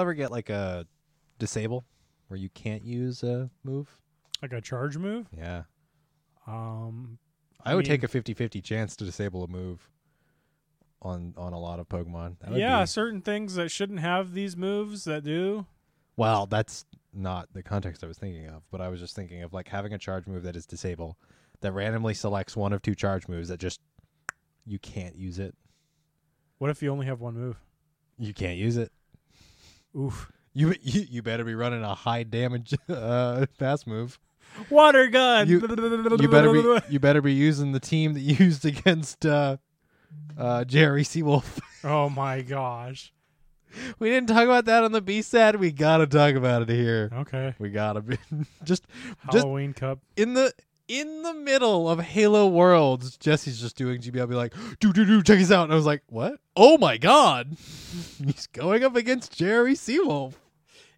ever get like a disable where you can't use a move? Like a charge move. Yeah. Um, I would mean- take a 50-50 chance to disable a move on on a lot of Pokemon. Yeah, be- certain things that shouldn't have these moves that do. well, that's not the context I was thinking of, but I was just thinking of like having a charge move that is disable that randomly selects one of two charge moves that just you can't use it. What if you only have one move? You can't use it. Oof. You you, you better be running a high damage uh, fast move. Water gun. You- You better be you better be using the team that you used against uh, uh, Jerry Seawolf. Oh my gosh. we didn't talk about that on the B side. We gotta talk about it here. Okay. We gotta be just just Halloween Cup. in the in the middle of Halo Worlds. Jesse's just doing GB. I'll be like, do do do, check this out. And I was like, what? Oh my god, he's going up against Jerry Seawolf.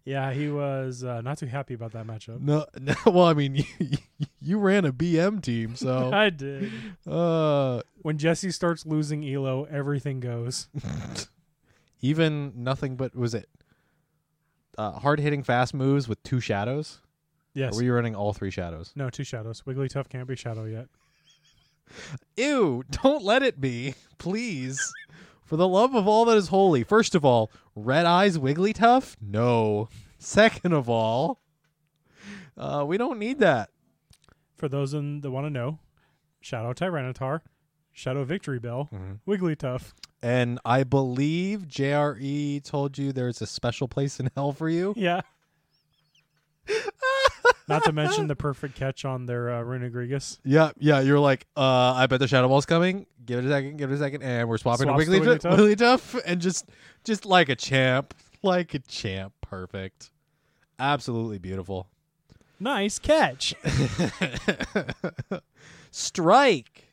Yeah, he was uh, not too happy about that matchup. No, no. Well, I mean, you, you ran a BM team, so I did. uh, When Jesse starts losing Elo, everything goes. even nothing but was it uh, hard hitting fast moves with two shadows? Yes. Or were you running all three shadows? no, two shadows. Wigglytuff can't be shadow yet. Ew! Don't let it be, please. For the love of all that is holy. First of all, red eyes Wigglytuff? No. Second of all, uh, we don't need that. For those in, that want to know, Shadow Tyranitar, Shadow Victreebel, Wigglytuff. And I believe JRE told you there's a special place in hell for you. Yeah. Not to mention the perfect catch on their uh, Runerigus. Yeah, yeah. You're like, uh, I bet the Shadow Ball's coming. Give it a second. Give it a second, and we're swapping to Swaps to Wigglytuff, Wigglytuff. Wigglytuff, and just, just like a champ, like a champ. Perfect. Absolutely beautiful. Nice catch. Strike.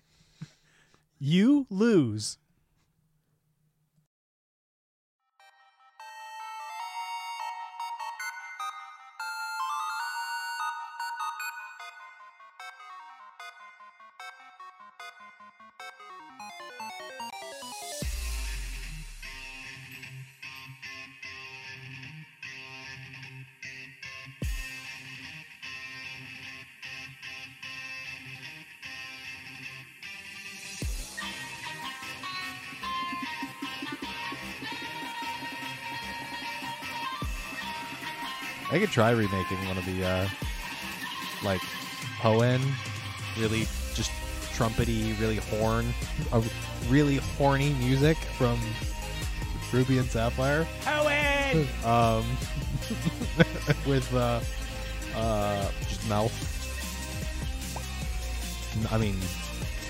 you lose. I could try remaking one of the uh like Hoenn, really just trumpety, really horn, a really horny music from Ruby and Sapphire. Owen! Um, with uh, uh, just mouth. I mean,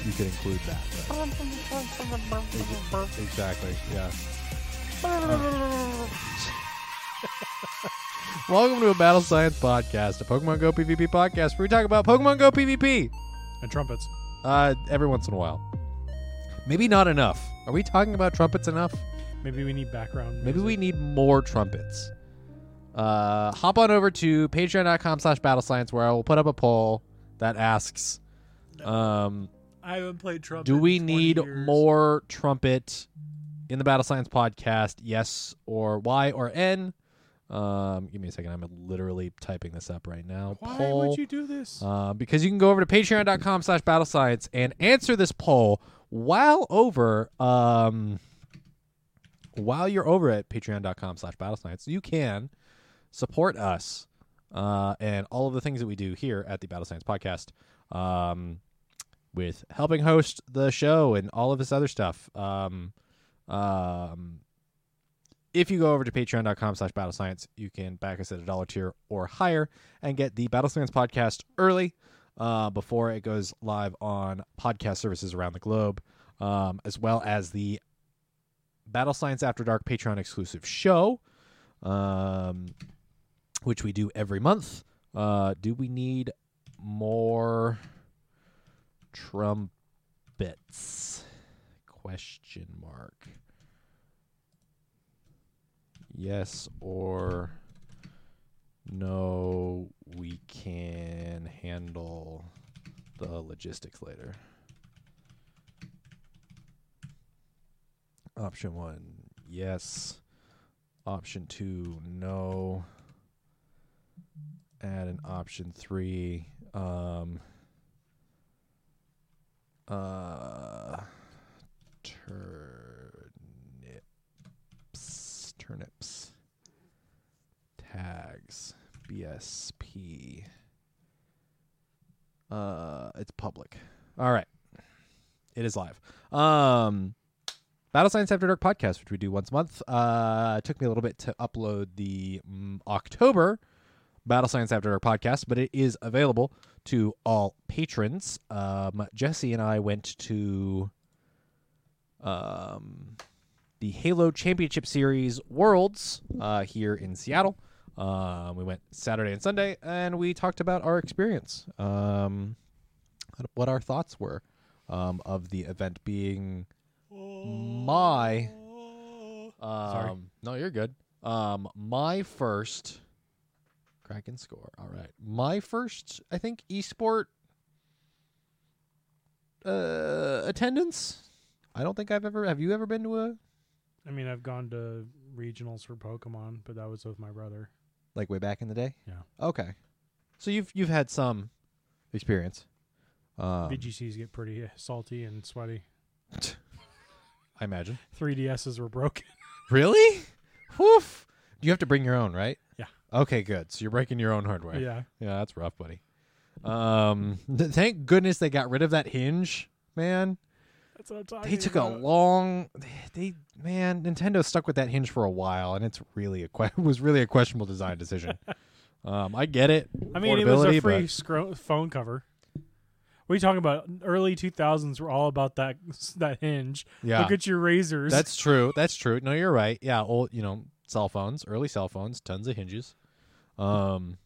you could include that. But exactly. Yeah. Welcome to a Battle Science podcast, a Pokemon Go PvP podcast where we talk about Pokemon Go PvP. And trumpets. Uh, every once in a while. Maybe not enough. Are we talking about trumpets enough? Maybe we need background. Maybe we need more trumpets. Uh, hop on over to patreon.com slash battle science where I will put up a poll that asks um, I haven't played trumpet. Do we need years. more trumpet in the Battle Science podcast? Yes or Y or N? Um, give me a second. I'm literally typing this up right now. Why poll. would you do this? Uh, because you can go over to patreon.com slash battle science and answer this poll while over um while you're over at patreon.com slash battle science you can support us uh and all of the things that we do here at the battle science podcast um with helping host the show and all of this other stuff um um if you go over to patreon.com slash battle science you can back us at a dollar tier or higher and get the battle science podcast early uh, before it goes live on podcast services around the globe um, as well as the battle science after dark patreon exclusive show um, which we do every month. Uh, do we need more trumpets? Question mark yes or no we can handle the logistics later option one yes Option two, no. Add an option three. Um, uh, turnips, turnips, tags, BSP. Uh, it's public. All right, it is live. Um, Battle Science After Dark podcast, which we do once a month. Uh, it took me a little bit to upload the mm, October Battle Science After Dark podcast, but it is available to all patrons. Um, Jesse and I went to um, the Halo Championship Series Worlds uh, here in Seattle. Um, we went Saturday and Sunday, and we talked about our experience, um, what our thoughts were um, of the event being my. Um, Sorry. No, you're good. Um, my first Kraken score. All right, my first, I think, esport uh, attendance. I don't think I've ever. Have you ever been to a I mean, I've gone to regionals for Pokemon, but that was with my brother. like way back in the day? Yeah. Okay. So you've you've had some experience. Um, VGCs get pretty salty and sweaty. I imagine. 3DSs were broken. Really? Woof. You have to bring your own, right? Yeah. Okay, good. So you're breaking your own hardware. yeah. Yeah, that's rough, buddy. Um, th- thank goodness they got rid of that hinge, man. That's what I'm talking They took a long. They, they man, Nintendo stuck with that hinge for a while, and it's really a que- was really a questionable design decision. um, I get it. I mean, it was a free but- scro- phone cover. What are you talking about? Early 2000s were all about that that hinge. Yeah, Look at your Razrs. that's true. That's true. No, you're right. Yeah, old, you know, cell phones, early cell phones, tons of hinges. Um,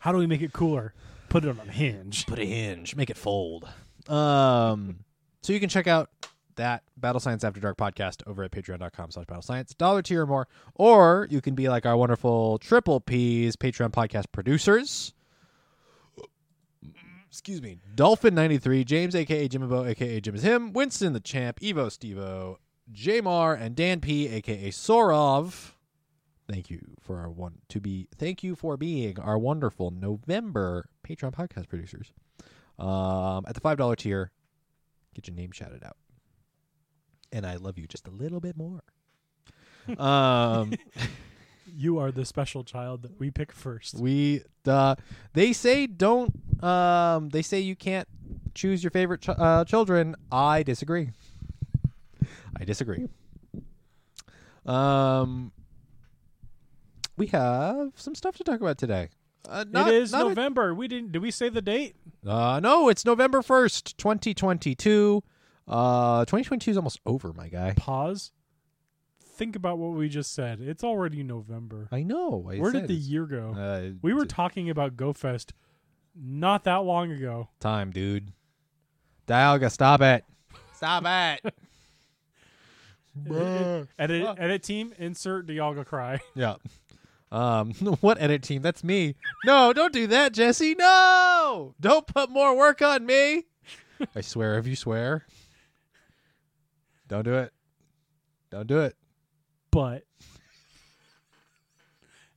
How do we make it cooler? Put it on a hinge. put a hinge, make it fold. Um, so you can check out that Battle Science After Dark podcast over at patreon.com slash battle science, dollar tier or more, or you can be like our wonderful triple P's Patreon podcast producers. Excuse me. Dolphin93, James aka Jimbo aka Jim is him, Winston the champ, Evo Stevo, Jamar, and Dan P aka Sorov. Thank you for our one to be thank you for being our wonderful November Patreon podcast producers. Um, at the five dollar tier, get your name shouted out, and I love you just a little bit more. um, You are the special child that we pick first. we uh, they say don't um, they say you can't choose your favorite ch- uh, children. I disagree. I disagree. Um, we have some stuff to talk about today. Uh, not, it is not a- November. we didn't. Did we say the date? Uh, no, it's November 1st, 2022. Uh, 2022 is almost over, my guy. Pause. Think about what we just said. It's already November. I know. I Where did the it's- year go? Uh, we were t- talking about GoFest not that long ago. time, dude. Dialga, stop it. Stop it. Edit, edit team, insert Dialga cry. yeah. Um, what edit team? That's me. No, don't do that, Jesse. No, don't put more work on me. I swear, if you swear, don't do it. Don't do it. But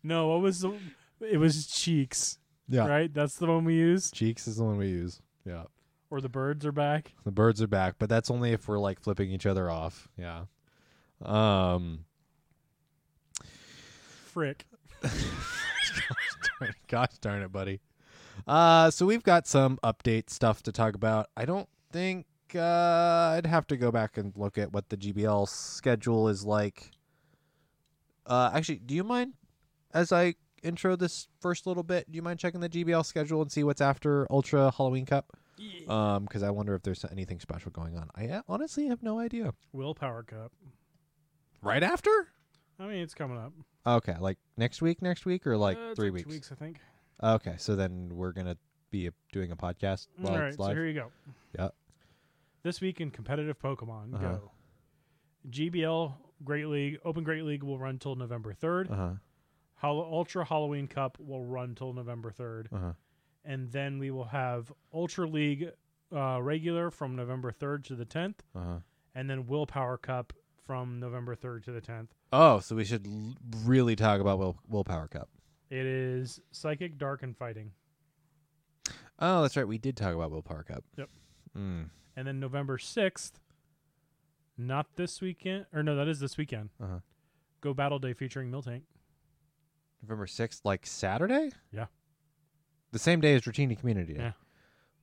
no, what was the? It was cheeks, Yeah. right? That's the one we use. Cheeks is the one we use. Yeah. Or the birds are back. The birds are back, but that's only if we're like flipping each other off. Yeah. Um Frick. gosh darn it, buddy. Uh so we've got some update stuff to talk about. I don't think uh I'd have to go back and look at what the GBL schedule is like. Uh actually, do you mind as I intro this first little bit, do you mind checking the GBL schedule and see what's after Ultra Halloween Cup? Um cuz I wonder if there's anything special going on. I uh, honestly have no idea. Willpower Cup. Right after? I mean, it's coming up. Okay, like next week, next week, or like Uh, three two weeks? weeks, I think. Okay, so then we're gonna be doing a podcast while All right, so live. here you go. Yeah. This week in competitive Pokemon Uh-huh. Go. GBL Great League Open Great League will run till November third. uh huh. Hall- Ultra Halloween Cup will run till November third, Uh huh. and then we will have Ultra League uh, regular from November third to the tenth, Uh huh. and then Willpower Cup from November 3rd to the 10th. Oh, so we should l- really talk about Will Willpower Cup. It is Psychic, Dark, and Fighting. Oh, that's right. We did talk about Willpower Cup. Yep. Mm. And then November 6th, not this weekend, or no, that is this weekend. Uh-huh. Go Battle Day featuring Miltank. November sixth, like Saturday. Yeah. The same day as Dratini Community Day. Yeah.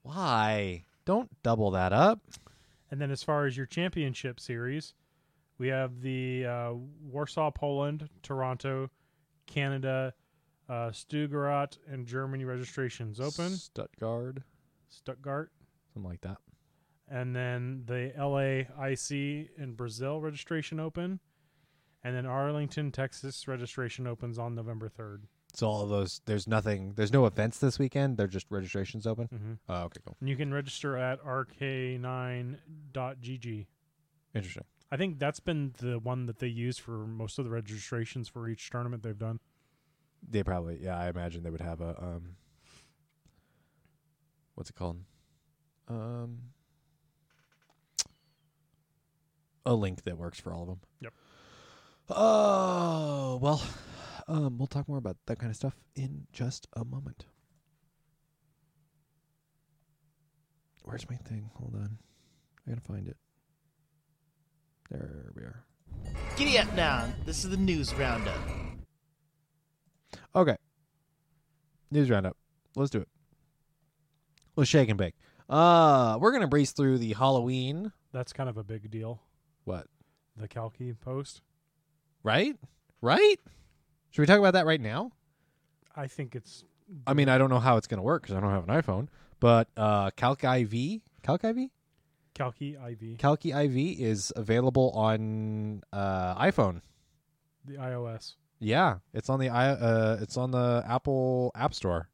Why? Don't double that up. And then as far as your championship series, we have the uh, Warsaw, Poland, Toronto, Canada, uh, Stuttgart, and Germany registrations open. Stuttgart, Stuttgart. something like that. And then the LAIC in Brazil registration open. And then Arlington, Texas registration opens on November 3rd. So all of those, there's nothing, there's no events this weekend. They're just registrations open. Mm-hmm. Oh, okay, cool, And you can register at rk9.gg. interesting. I think that's been the one that they use for most of the registrations for each tournament they've done. They probably, yeah, I imagine they would have a um, what's it called? Um, a link that works for all of them. Yep. Oh well, um, we'll talk more about that kind of stuff in just a moment. Where's my thing? Hold on, I gotta find it. There we are. Giddy up now. This is the news roundup. Okay. News roundup. Let's do it. Let's shake and bake. Uh, we're gonna breeze through the Halloween. That's kind of a big deal. What? The Calcy post. Right? Right? Should we talk about that right now? I think it's I mean, I don't know how it's gonna work because I don't have an iPhone. But uh, Calc IV, Calc IV, Calcy IV, Calc IV is available on uh, iPhone. the iOS. Yeah, it's on the i uh, it's on the Apple App Store.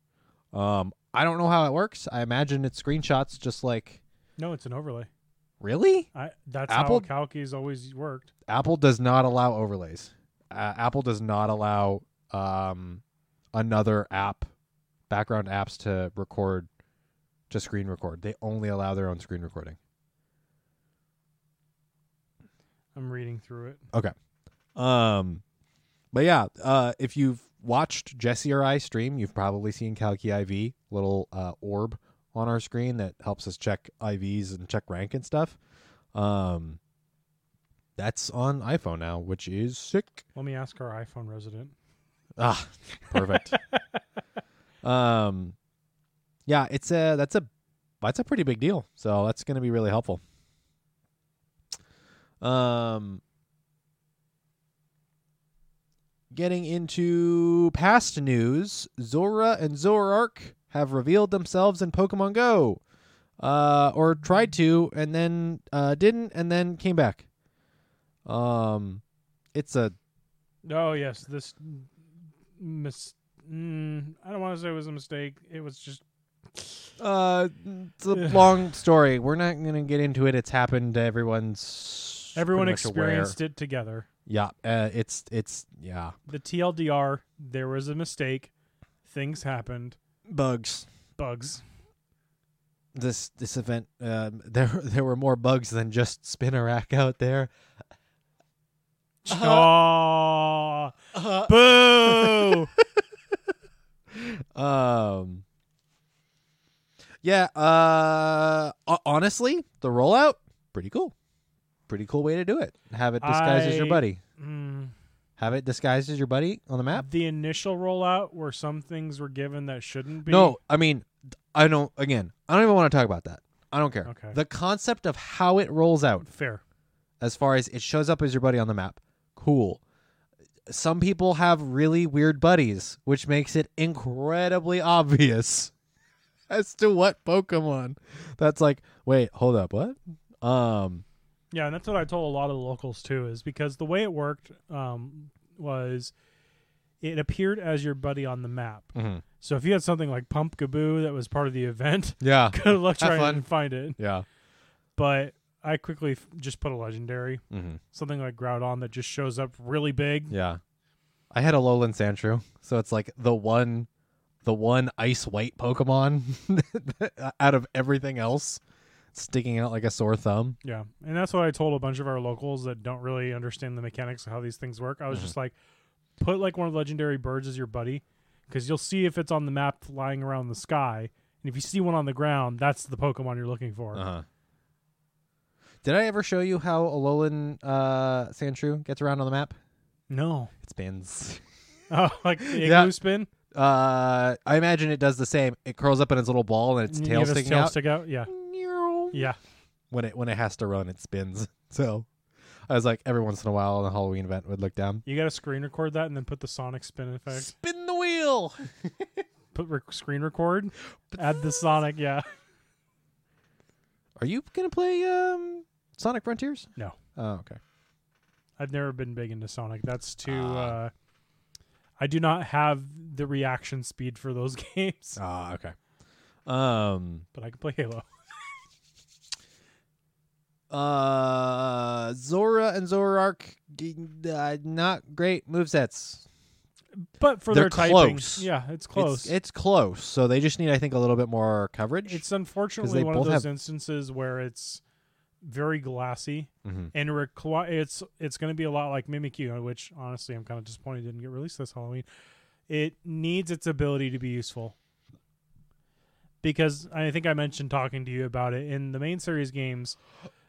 Um, I don't know how it works. I imagine it's screenshots, just like No, it's an overlay. really. I that's Apple- how Calcy's always worked. Apple does not allow overlays. Uh, Apple does not allow um, another app, background apps to record, to screen record. They only allow their own screen recording. I'm reading through it. Okay. Um, but yeah, uh, if you've watched Jesse or I stream, you've probably seen Calcy IV, little uh, orb on our screen that helps us check IVs and check rank and stuff. Um, that's on iPhone now, which is sick. Let me ask our iPhone resident. Ah, perfect. um, yeah, it's a that's a that's a pretty big deal. So that's going to be really helpful. Um, getting into past news, Zorua and Zoroark have revealed themselves in Pokemon Go, uh, or tried to, and then uh, didn't, and then came back. Um, it's a Oh yes, this mis- mm, I don't want to say it was a mistake. It was just Uh, it's a long story. We're not going to get into it. It's happened. To everyone's everyone pretty much aware. experienced it together. Yeah, uh, it's it's yeah. The TLDR, there was a mistake. Things happened. Bugs. Bugs. This this event, um, there there were more bugs than just Spinarak out there. Aw. boo. Um. Yeah. Uh. Honestly, the rollout pretty cool. Pretty cool way to do it. Have it disguised as your I- buddy. Mm. Have it disguised as your buddy on the map. The initial rollout where some things were given that shouldn't be. No, I mean, I don't. Again, I don't even want to talk about that. I don't care. Okay. The concept of how it rolls out, Fair. as far as it shows up as your buddy on the map, cool. Some people have really weird buddies, which makes it incredibly obvious as to what Pokemon. That's like, wait, hold up, what? Um, Yeah, and that's what I told a lot of the locals too, is because the way it worked um, was it appeared as your buddy on the map. So if you had something like Pumpkaboo that was part of the event, yeah, good luck Have trying fun. to find it. yeah. But I quickly f- just put a legendary, Mm-hmm. something like Groudon that just shows up really big. Yeah. I had a Alolan Sandshrew, so it's like the one the one ice white Pokemon out of everything else. Sticking out like a sore thumb. Yeah, and that's what I told a bunch of our locals that don't really understand the mechanics of how these things work. I was Mhm. just like, put like one of the legendary birds as your buddy, because you'll see if it's on the map flying around the sky, and if you see one on the ground, that's the Pokemon you're looking for. Uh-huh. Did I ever show you how Alolan uh, Sandshrew gets around on the map? No, It spins. oh, like the igloo Yeah. spin. Uh, I imagine it does the same. It curls up in its little ball and its You tail sticking tail out. stick out. Yeah, yeah. When it when it has to run, it spins. So I was like, every once in a while on a Halloween event, would look down. You got to screen record that and then put the sonic spin effect. Spin the wheel. Put rec- screen record. Add the sonic. Yeah. Are you gonna play um Sonic Frontiers? No. Oh, okay. I've never been big into Sonic. That's too. Ah. Uh, I do not have the reaction speed for those games, Ah, okay. Um. but I can play Halo. Uh, Zorua and Zoroark, g- uh, not great movesets. But for They're their typing, close. yeah, it's close. It's, it's close. So they just need, I think, a little bit more coverage. It's unfortunately one of those have- instances where it's very glassy Mhm. and requi- it's it's going to be a lot like Mimikyu, which honestly I'm kind of disappointed didn't get released this Halloween. It needs its ability to be useful because I think I mentioned talking to you about it in the main series games.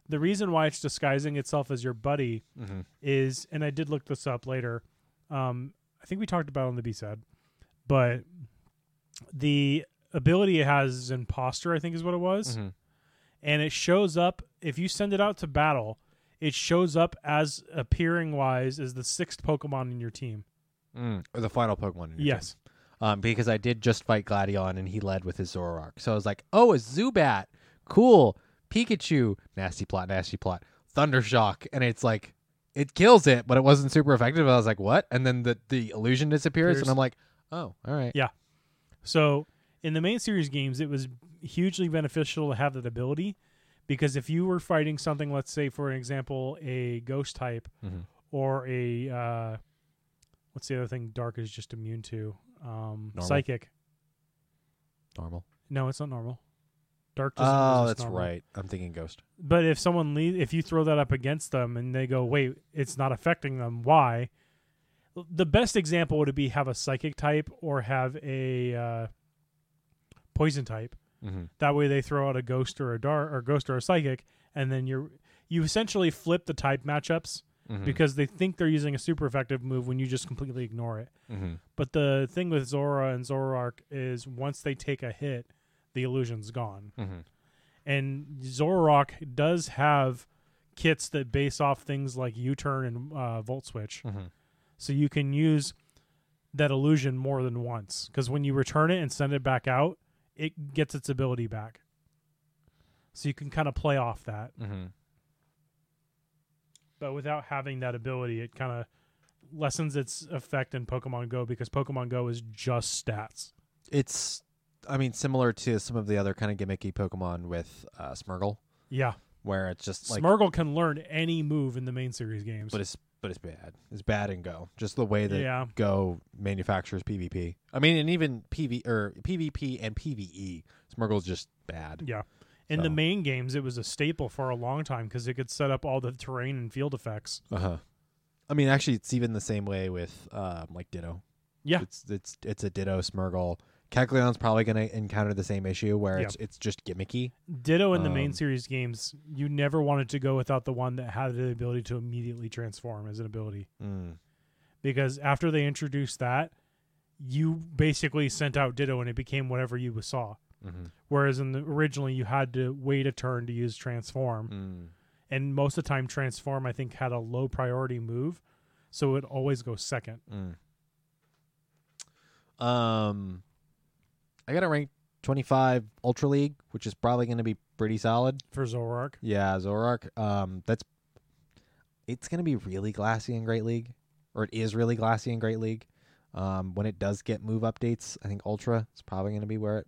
The reason why it's disguising itself as your buddy Mhm. is, and I did look this up later. Um, I think we talked about it on the B side, but the ability it has is imposter. I think is what it was Mhm. and it shows up if you send it out to battle it shows up as appearing wise as the sixth pokemon in your team Mm, or the final Pokemon. in your yes team. Um, because I did just fight Gladion and he led with his Zoroark. So I was like, oh, a Zubat. Cool. Pikachu. Nasty plot, nasty plot. Thundershock. And it's like, it kills it, but it wasn't super effective. I was like, what? And then the, the illusion disappears. Appears. And I'm like, oh, all right. Yeah. so in the main series games it was hugely beneficial to have that ability because if you were fighting something let's say for an example a ghost type Mhm. or a uh, what's the other thing dark is just immune to um, Normal. psychic Normal. no it's not normal dark doesn't Oh, that's normal. right. I'm thinking Ghost. But if someone le- if you throw that up against them and they go, "Wait, it's not affecting them. Why?" The best example would be have a psychic type or have a uh, poison type. Mm-hmm. That way, they throw out a ghost or a dar or ghost or a psychic, and then you're you essentially flip the type matchups Mm-hmm. because they think they're using a super effective move when you just completely ignore it. mm-hmm. But the thing with Zorua and Zoroark is once they take a hit, the illusion's gone. Mm-hmm. and Zoroark does have kits that base off things like U-turn and uh, Volt Switch, Mm-hmm. so you can use that illusion more than once. Because when you return it and send it back out, it gets its ability back. So you can kind of play off that, Mm-hmm. but without having that ability, it kind of lessens its effect in Pokemon Go because Pokemon Go is just stats. It's, I mean, similar to some of the other kind of gimmicky Pokemon with uh, Smeargle, Yeah, where it's just like, Smeargle can learn any move in the main series games. but it's but it's bad. It's bad in Go. Just the way that yeah, Go manufactures PvP. I mean, and even PV or PvP and PvE, Smeargle's just bad. Yeah. In the So- main games, it was a staple for a long time because it could set up all the terrain and field effects. Uh huh. I mean, actually, it's even the same way with um, like Ditto. Yeah. it's it's it's a Ditto Smeargle. Kecleon's probably going to encounter the same issue where Yeah. it's it's just gimmicky. Ditto in the main Um, series games, you never wanted to go without the one that had the ability to immediately transform as an ability. Mm. Because after they introduced that, you basically sent out Ditto and it became whatever you saw. Mm-hmm. Whereas in the originally you had to wait a turn to use transform, Mm. and most of the time transform I think had a low priority move, so it always goes second. Mm. Um, I got it ranked twenty five Ultra League, which is probably going to be pretty solid. For Zoroark, Yeah, Zoroark. Um, that's it's going to be really glassy in Great League, or it is really glassy in Great League. Um, when it does get move updates, I think Ultra is probably going to be where it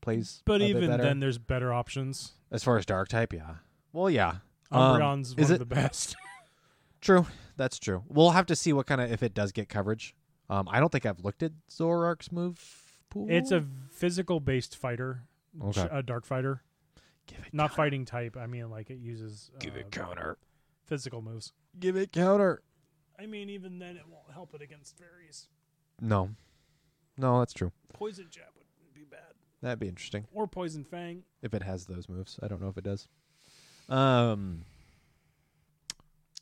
plays. but even then, there's better options. as far as Dark type, yeah. Well, yeah. Um, Umbreon's is one it- of the best. True, that's true. We'll have to see what kind of if it does get coverage. Um, I don't think I've looked at Zoroark's move pool. it's a physical based fighter, Okay. a dark fighter. Give it Not fighting type. I mean, like it uses Give uh, it counter. physical moves. Give it counter. I mean, even then, it won't help it against fairies. No. No, that's true. Poison jab would be bad, That'd be interesting or poison fang. if it has those moves. I don't know if it does. Um.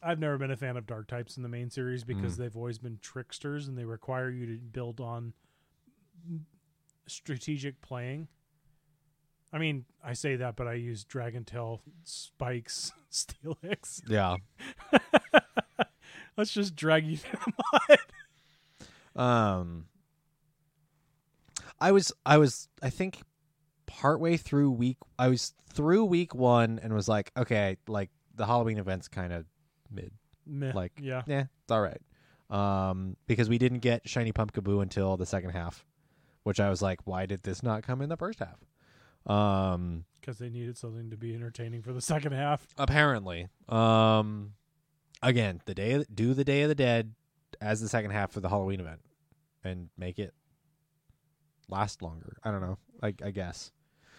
I've never been a fan of dark types in the main series because Mm. they've always been tricksters and they require you to build on strategic playing. I mean, I say that, but I use Dragon Tail, Spikes, Steelix. Yeah. Let's just drag you to the mud. Um. I was. I was. I think. Partway through week, I was through week one and was like, okay, like the Halloween event's kind of mid. Meh. Like, yeah, Yeah, it's all right. Um, because we didn't get Shiny Pumpkaboo until the second half, which I was like, why did this not come in the first half? Um, because they needed something to be entertaining for the second half. apparently. Um, again, the day do the Day of the Dead as the second half of the Halloween event, and make it last longer. I don't know. I, I guess.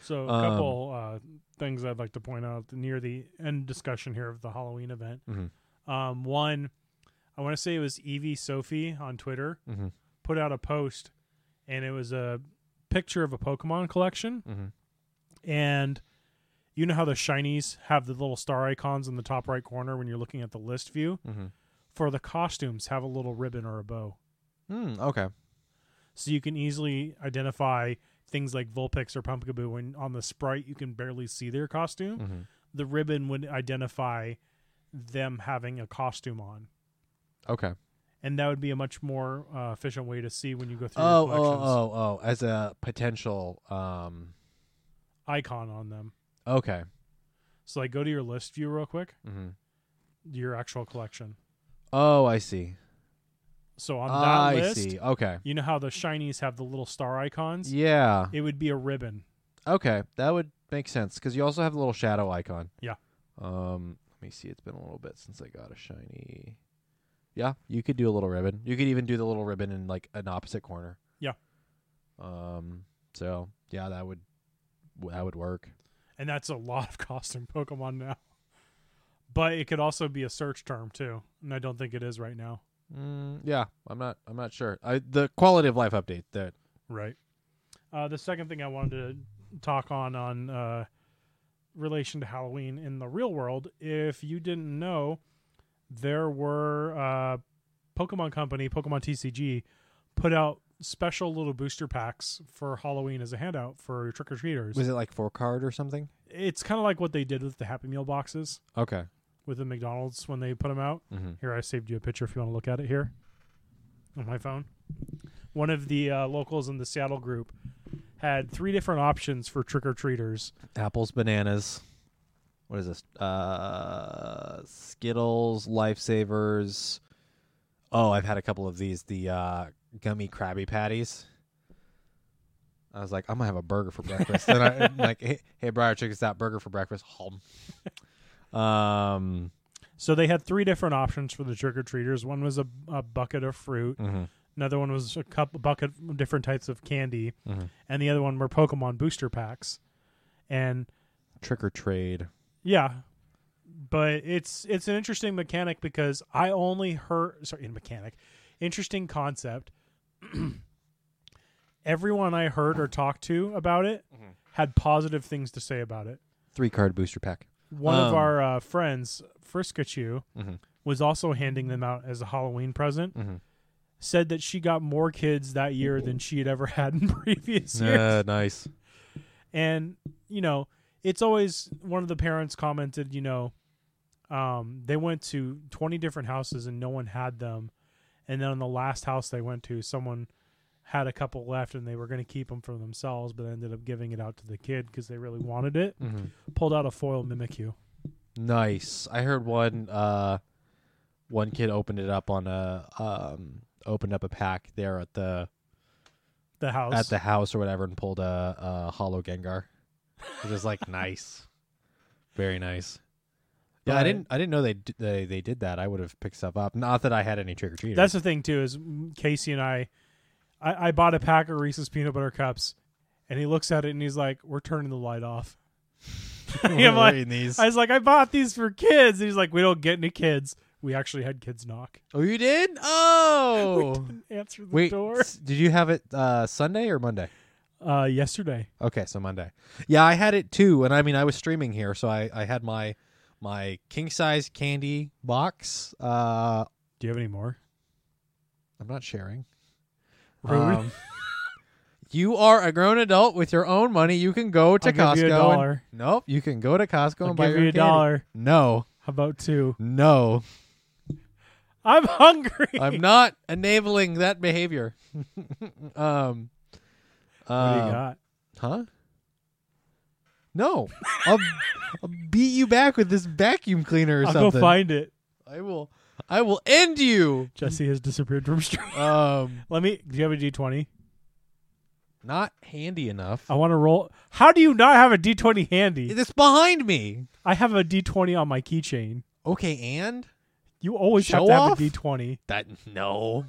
So a Um, couple uh, things I'd like to point out near the end discussion here of the Halloween event. Mm-hmm. Um, one, I want to say it was Evie Sophie on Twitter Mm-hmm. put out a post, and it was a picture of a Pokemon collection, Mm-hmm. and you know how the shinies have the little star icons in the top right corner when you're looking at the list view. Mm-hmm. For the costumes, have a little ribbon or a bow, Mm, okay. so you can easily identify things like Vulpix or Pumpkaboo. When on the sprite, you can barely see their costume. Mm-hmm. The ribbon would identify them having a costume on. Okay. And that would be a much more uh, efficient way to see when you go through Oh, your oh, collections. oh, oh, as a potential. Um. icon on them. Okay. So like go to your list view real quick, Mm-hmm. your actual collection. Oh, I see. So on that I list, see. Okay. you know how the shinies have the little star icons? Yeah. It would be a ribbon. Okay, that would make sense because you also have the little shadow icon. Yeah. Um. Let me see. It's been a little bit since I got a shiny. Yeah, you could do a little ribbon. You could even do the little ribbon in like an opposite corner. Yeah. Um. So yeah, that would that would work. And that's a lot of costume Pokemon now. But it could also be a search term too. And I don't think it is right now. Mm, yeah, I'm not. I'm not sure. I the quality of life update that. Right. Uh, the second thing I wanted to talk on on uh, relation to Halloween in the real world, if you didn't know, there were uh, Pokemon Company, Pokemon TCG, put out special little booster packs for Halloween as a handout for trick or treaters. Was it like four card or something? It's kind of like what they did with the Happy Meal boxes Okay. with the McDonald's when they put them out. Mm-hmm. Here, I saved you a picture if you want to look at it here on my phone. One of the uh, locals in the Seattle group had three different options for trick or treaters. Apples, bananas. What is this? Uh, Skittles, Lifesavers. Oh, I've had a couple of these. The uh, gummy Krabby Patties. I was like, I'm gonna have a burger for breakfast. and I, I'm like, hey, hey, Briar, check this out, burger for breakfast. Home. Um. So they had three different options for the trick or treaters. One was a, a bucket of fruit. mhm, Another one was a cup, bucket of different types of candy, mhm. and the other one were Pokemon booster packs. And Trick or trade. Yeah, but it's it's an interesting mechanic because I only heard sorry, in mechanic, interesting concept. Everyone I heard or talked to about it Mhm. had positive things to say about it. Three card booster pack. One of Um, our uh, friends, Friskachu, Mm-hmm. was also handing them out as a Halloween present. Mm-hmm. Said that she got more kids that year than she had ever had in previous years. Uh, nice. And, you know, it's always one of the parents commented, you know, um, they went to 20 different houses and no one had them. And then on the last house they went to, someone had a couple left and they were going to keep them for themselves, but ended up giving it out to the kid because they really wanted it. Mm-hmm. Pulled out a foil Mimikyu. Nice. I heard one uh one kid opened it up on a um opened up a pack there at the The house. at the house or whatever and pulled a, a holo Gengar. Which is like nice. Very nice. Yeah, I didn't I didn't know they d- they they did that. I would have picked stuff up. Not that I had any trick or treaters. That's the thing too. Is Casey and I, I, I bought a pack of Reese's peanut butter cups, and he looks at it and he's like, "We're turning the light off." I'm like, these. I was like, I bought these for kids. And he's like, we don't get any kids. We actually had kids knock. oh, you did? Oh, Answer the wait. door. s- Did you have it uh, Sunday or Monday? Uh, yesterday. Okay, so Monday. Yeah, I had it too, and I mean, I was streaming here, so I, I had my my king size candy box. Uh, Do you have any more? I'm not sharing. Rude. Um, you are a grown adult with your own money. You can go to I'll Costco. give you a and- nope, you can go to Costco I'll and buy give your you a candy. dollar. No, How about two? no, I'm hungry. I'm not enabling that behavior. um, What do you um, got? Huh? No, I'll, I'll beat you back with this vacuum cleaner or I'll something. go find it. I will. I will end you. Jesse has disappeared from stream. Um, Let me. Do you have a D twenty? not handy enough. I want to roll. How do you not have a D twenty handy? It's behind me. I have a D twenty on my keychain. Okay, and You always Show have to have off? a D twenty. that no,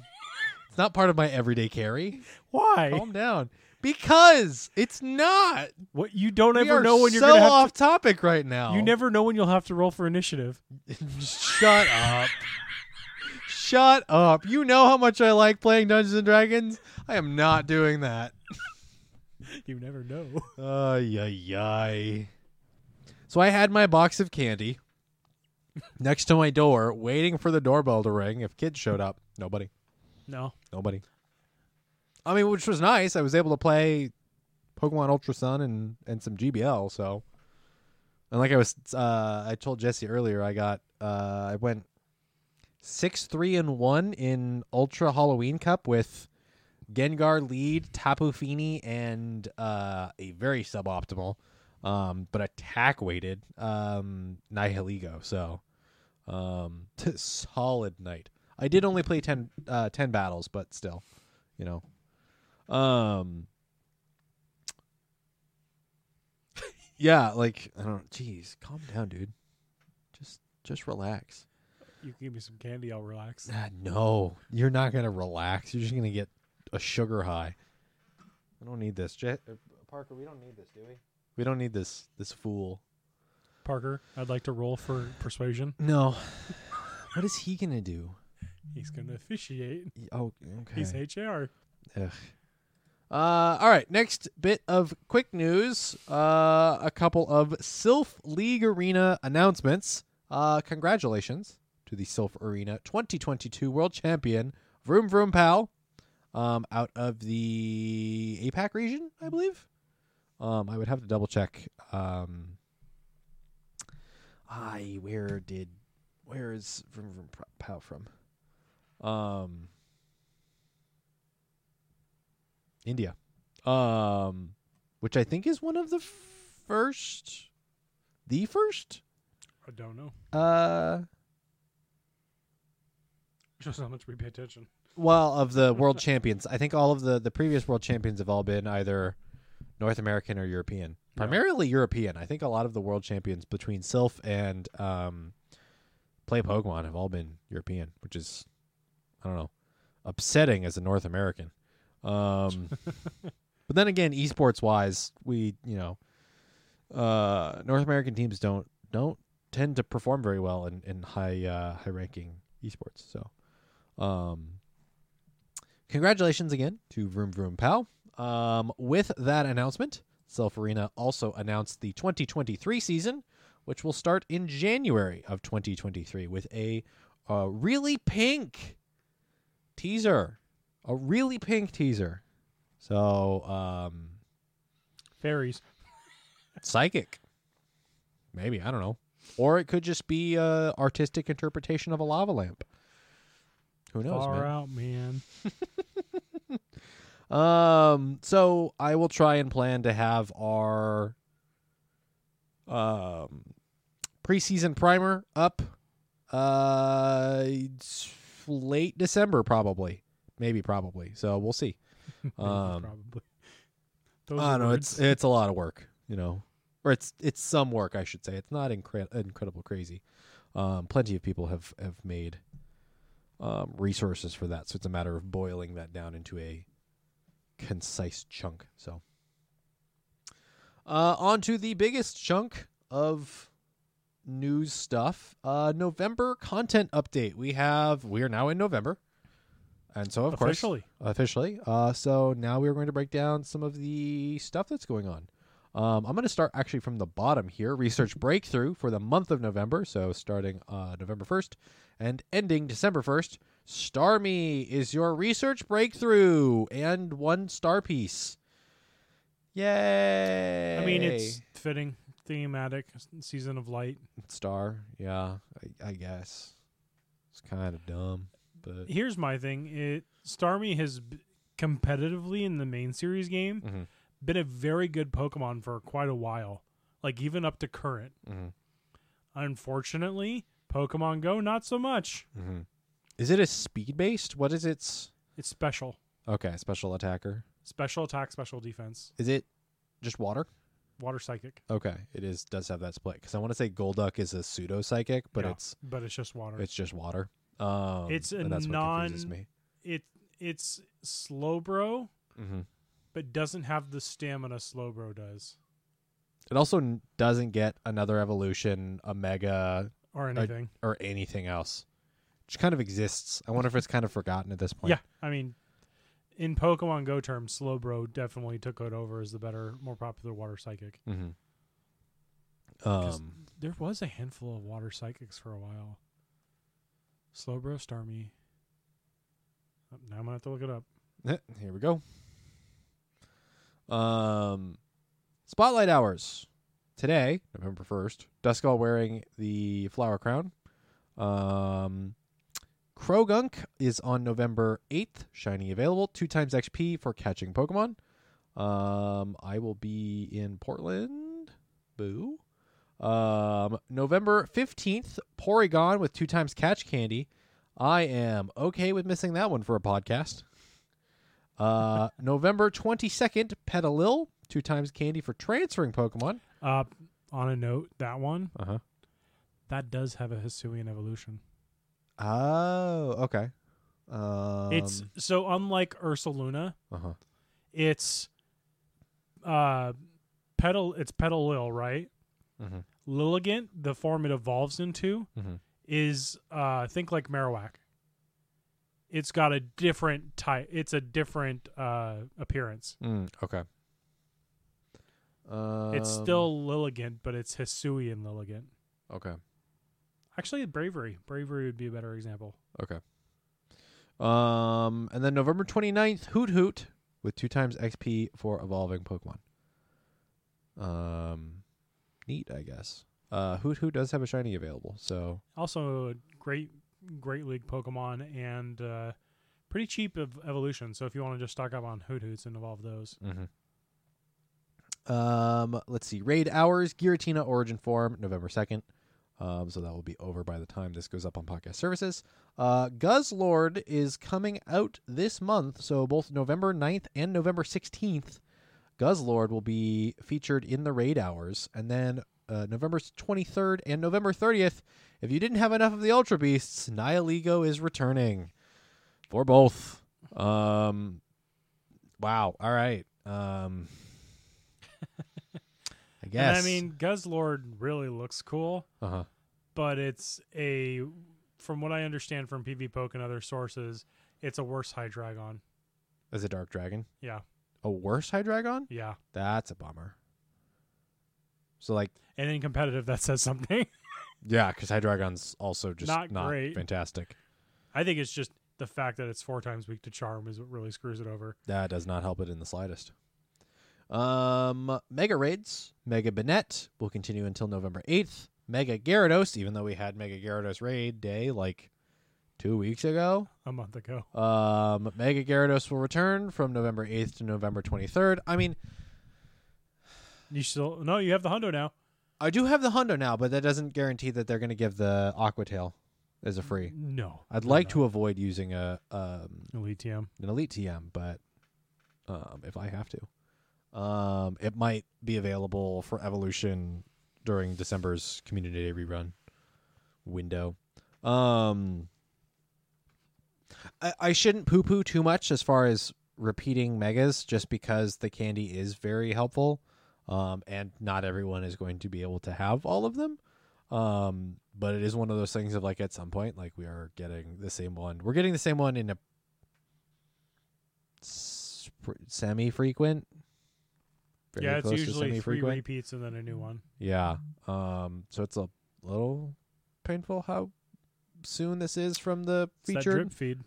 it's not part of my everyday carry. Why? Calm down. Because it's not. What you don't We ever know when you're so gonna have off topic right now. You never know when you'll have to roll for initiative. Shut up. Shut up. You know how much I like playing Dungeons and Dragons. I am not doing that. You never know. Ay, ay, ay. So I had my box of candy next to my door, waiting for the doorbell to ring if kids showed up. Nobody. No. Nobody. I mean, which was nice. I was able to play Pokemon Ultra Sun and, and some GBL. So, and like I was, uh, I told Jesse earlier, I got, uh, I went six, three, and one in Ultra Halloween Cup with Gengar lead, Tapu Fini, and uh, a very suboptimal, um, but attack weighted um, Nihilego. So, um, solid night. I did only play 10, uh, 10 battles, but still, you know. Um, yeah, like I don't. Jeez, calm down, dude. Just, just relax. You can give me some candy, I'll relax. Ah, no, you're not gonna relax. You're just gonna get a sugar high. I don't need this, Je- uh, Parker. We don't need this, do we? We don't need this. This fool. Parker, I'd like to roll for persuasion. No. what is he gonna do? He's gonna officiate. Oh, okay. He's HR. Ugh. Uh, all right. Next bit of quick news. Uh, a couple of Silph League Arena announcements. Uh, congratulations to the Silph Arena 2022 World Champion Vroom Vroom Pal, um, out of the APAC region, I believe. Um, I would have to double check. Um, I where did where is Vroom Vroom Pal from? Um. India, um, which I think is one of the first, the first. I don't know. Uh, Just how much we pay attention. well, of the world champions, I think all of the the previous world champions have all been either North American or European, Yeah. primarily European. I think a lot of the world champions between Silph and um, Play Pokemon have all been European, which is I don't know, upsetting as a North American. Um, but then again, esports wise, we you know, uh, North American teams don't don't tend to perform very well in in high uh, high ranking esports. So, um, congratulations again to Vroom Vroom Pal. Um, with that announcement, Silph Arena also announced the 2023 season, which will start in January of 2023 with a uh, really pink teaser, a really pink teaser. So, um, Fairies. psychic, maybe I don't know, or it could just be a artistic interpretation of a lava lamp. Who knows, Far man? out, man. Um, so I will try and plan to have our um preseason primer up uh late December probably. Maybe probably. So we'll see. Um, Probably. Those I don't know words. it's it's a lot of work, you know. Or it's it's some work, I should say. It's not incre- incredible crazy. Um plenty of people have have made um resources for that, so it's a matter of boiling that down into a concise chunk. So, uh, on to the biggest chunk of news stuff. Uh, November content update. We have we are now in November, and so of Officially. course officially. Uh, so now we are going to break down some of the stuff that's going on. Um, I'm going to start actually from the bottom here. Research breakthrough for the month of November. So starting uh, November 1st and ending December 1st. Starmie is your research breakthrough and one star piece. Yay! I mean, it's fitting, thematic, season of light. star. Yeah, I, I guess it's kind of dumb, but Here's my thing: it Starmie has b- competitively in the main series game Mhm. been a very good Pokemon for quite a while, like even up to current. Mhm. Unfortunately, Pokemon Go not so much. Mhm. is it a speed based? What is its? It's special, Okay, special attacker. special attack, special defense, Is it just water? water psychic, Okay, it is. Does have that split because I want to say Golduck is a pseudo psychic, but Yeah. it's but it's just water. it's just water. Um, It's a and that's what non- me. it it's Slowbro, hmm but doesn't have the stamina Slowbro does, It also n- doesn't get another evolution, a mega, or anything. or anything else. Which kind of exists. I wonder if it's kind of forgotten at this point. Yeah, I mean, in Pokemon Go terms, Slowbro definitely took it over as the better, more popular water psychic. Mm-hmm. Um. There was a handful of water psychics for a while. Slowbro, Starmie. Oh, Now I'm gonna have to look it up. eh, Here we go. Um, spotlight hours today, November first. Duskull wearing the flower crown. Um, Croagunk is on November eighth, shiny available. Two times XP for catching Pokemon. Um, I will be in Portland. Boo. Um, November fifteenth, Porygon with two times catch candy. I am okay with missing that one for a podcast. Uh, November 22nd, Petilil, two times candy for transferring Pokemon. Uh, on a note, that one Uh huh. that does have a Hisuian evolution. Oh, okay. Um, it's so unlike Ursaluna, uh huh. it's uh, Petal. It's Petilil, right? Mm-hmm. Lilligant, the form it evolves into, Mhm. is uh think like Marowak. It's got a different type. It's a different uh appearance. Mm, okay. Um, it's still Lilligant, but it's Hisuian Lilligant. okay. Actually, Braviary. Braviary would be a better example. Okay. Um, and then November 29th, Hoothoot with two times XP for evolving Pokemon. Um, neat, I guess. Uh, Hoothoot does have a shiny available, so Also, a great, great league Pokemon and uh, pretty cheap of evolution. So if you want to just stock up on Hoothoots and evolve those, Mm-hmm. Um, let's see. Raid hours, Giratina Origin Form, November second. Um, so that will be over by the time this goes up on podcast services. Uh, Guzzlord is coming out this month, so both November 9th and November 16th, Guzzlord will be featured in the raid hours, and then uh, November 23rd and November 30th. If you didn't have enough of the Ultra Beasts, Nihilego is returning for both. Um, wow. All right. Um, I guess. and I mean, Guzzlord really looks cool, uh huh. but it's a, from what I understand from PvPoke and other sources, it's a worse Hydreigon. As a Dark Dragon, Yeah, a worse Hydreigon. yeah. That's a bummer. So like, And in competitive, that says something. yeah, because Hydreigon's also just Not not, great. fantastic. I think it's just the fact that it's four times weak to Charm is what really screws it over. That does not help it in the slightest. Um, Mega Raids, Mega Banette will continue until November 8th. Mega Gyarados, even though we had Mega Gyarados Raid Day like two weeks ago. A month ago. Um, Mega Gyarados will return from November 8th to November 23rd. I mean, You still no? You have the Hundo now. I do have the Hundo now, but that doesn't guarantee that they're going to give the Aqua Tail as a free. No, I'd like no. to avoid using a um, Elite TM. an Elite TM, but um, if I have to, um, it might be available for evolution during December's Community Day rerun window. Um, I, I shouldn't poo poo too much as far as repeating megas, just because the candy is very helpful. um, and not everyone is going to be able to have all of them. Um, but it is one of those things of like at some point, like we are getting the same one. We're getting the same one in a semi frequent. yeah, it's usually three repeats and then a new one. Yeah. Um. So it's a little painful how soon this is from the featured. drip feed.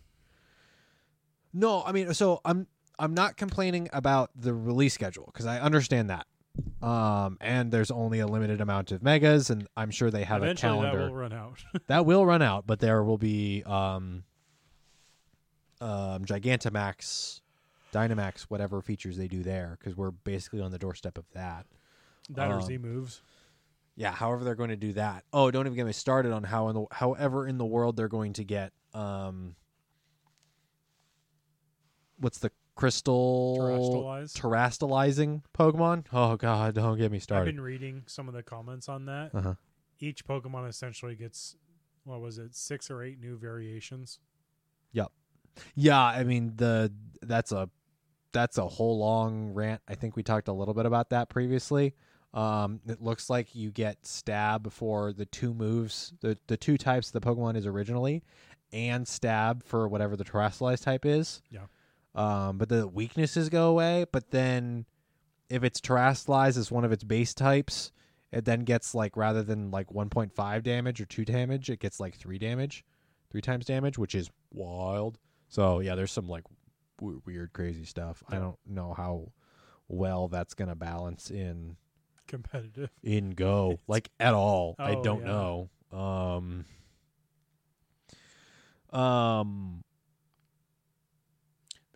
No, I mean, so I'm I'm not complaining about the release schedule because I understand that. Um, and there's only a limited amount of megas, and I'm sure they have Eventually, a calendar that will run out. that will run out, but there will be um, um, Gigantamax, Dynamax, whatever features they do there, because we're basically on the doorstep of that. that or Um, Z moves. Yeah, however they're going to do that. Oh, don't even get me started on how in the however in the world they're going to get um what's the crystal terastallizing Pokemon? Oh god, don't get me started. I've been reading some of the comments on that. Uh-huh. Each Pokemon essentially gets what was it, six or eight new variations. Yep. Yeah, I mean the that's a that's a whole long rant. I think we talked a little bit about that previously. Um, it looks like you get stab for the two moves, the the two types the Pokemon is originally, and stab for whatever the Terastallized type is. Yeah. Um, but the weaknesses go away. But then, if it's Terastallized as one of its base types, it then gets like rather than like 1.5 damage or two damage, it gets like three damage, three times damage, which is wild. So yeah, there's some like w- weird, crazy stuff. I don't know how well that's gonna balance in Competitive. in Go like at all. I Oh, don't yeah. know. Um. Um.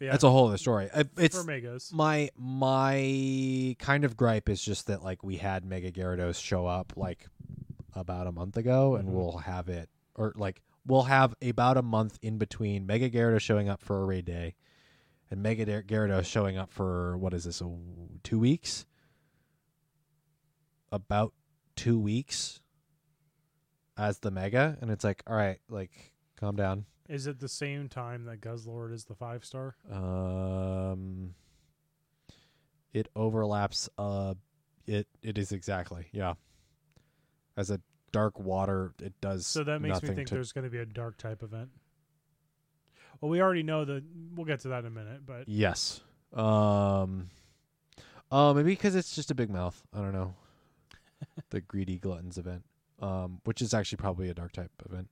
Yeah, That's a whole other story. It's for Megas. my my kind of gripe is just that like we had Mega Gyarados show up like about a month ago, and Mhm. we'll have it or like we'll have about a month in between Mega Gyarados showing up for a raid day, and Mega Gyarados showing up for what is this? A, two weeks? About two weeks as the Mega, and it's like, all right, like calm down. Is it the same time that Guzzlord is the five star? Um, it overlaps. Uh, it it is exactly yeah. As a dark water, it does. So that makes me think to, there's going to be a dark type event. Well, we already know that. We'll get to that in a minute, but yes. Um, uh, maybe because it's just a big mouth. I don't know. the greedy gluttons event, um, which is actually probably a dark type event.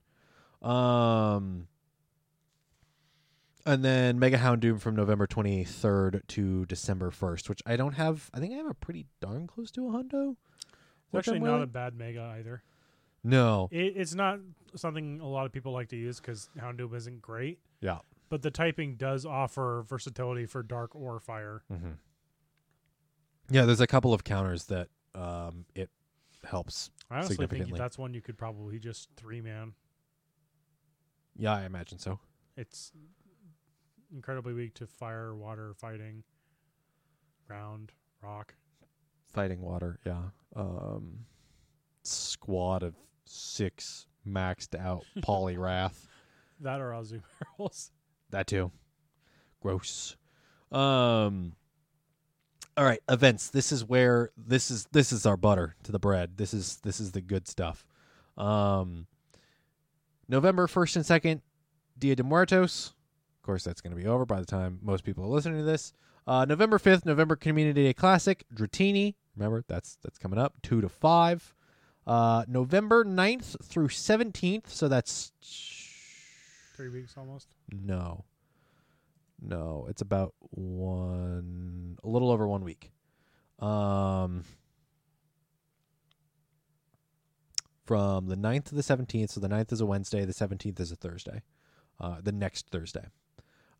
Um. And then Mega Houndoom from November 23rd to December 1st, which I don't have. I think I have a pretty darn close to a hundo. it's actually not a bad Mega either. No. It, it's not something a lot of people like to use because Houndoom isn't great, Yeah. but the typing does offer versatility for Dark or Fire. Mm-hmm. Yeah, there's a couple of counters that um, it helps. I honestly think that's one you could probably just three man. Yeah, I imagine so. It's incredibly weak to fire, water, fighting, ground, rock. Fighting water, yeah. Um, squad of six maxed out Poliwrath. That or Azumarill. That too. Gross. Um All right, events. This is where this is this is our butter to the bread. This is this is the good stuff. Um November 1st and 2nd, Dia de Muertos. Of course, that's going to be over by the time most people are listening to this. Uh, November 5th, November Community Day Classic, Dratini. Remember, that's that's coming up 2 to 5. Uh, November 9th through 17th, so that's Three weeks almost. no. No, it's about one a little over one week. Um from the 9th to the 17th, so the 9th is a Wednesday, the 17th is a Thursday. Uh the next Thursday.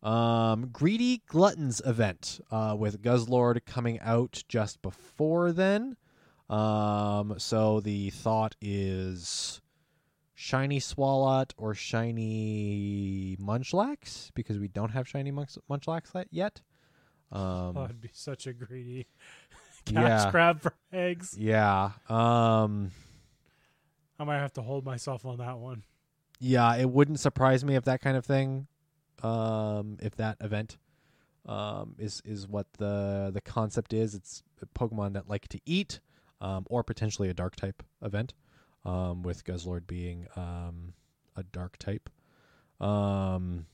Um Greedy Gluttons event uh with Guzzlord coming out just before then. Um so the thought is shiny Swalot or shiny Munchlax because we don't have shiny Munch- Munchlax yet. Um, oh, I'd be such a greedy cash yeah, grab for eggs. yeah, um, I might have to hold myself on that one. yeah. It wouldn't surprise me if that kind of thing, um, if that event, Um, is is what the the concept is. It's Pokemon that like to eat, um, or potentially a dark type event, um, with Guzzlord being um, a dark type. Um,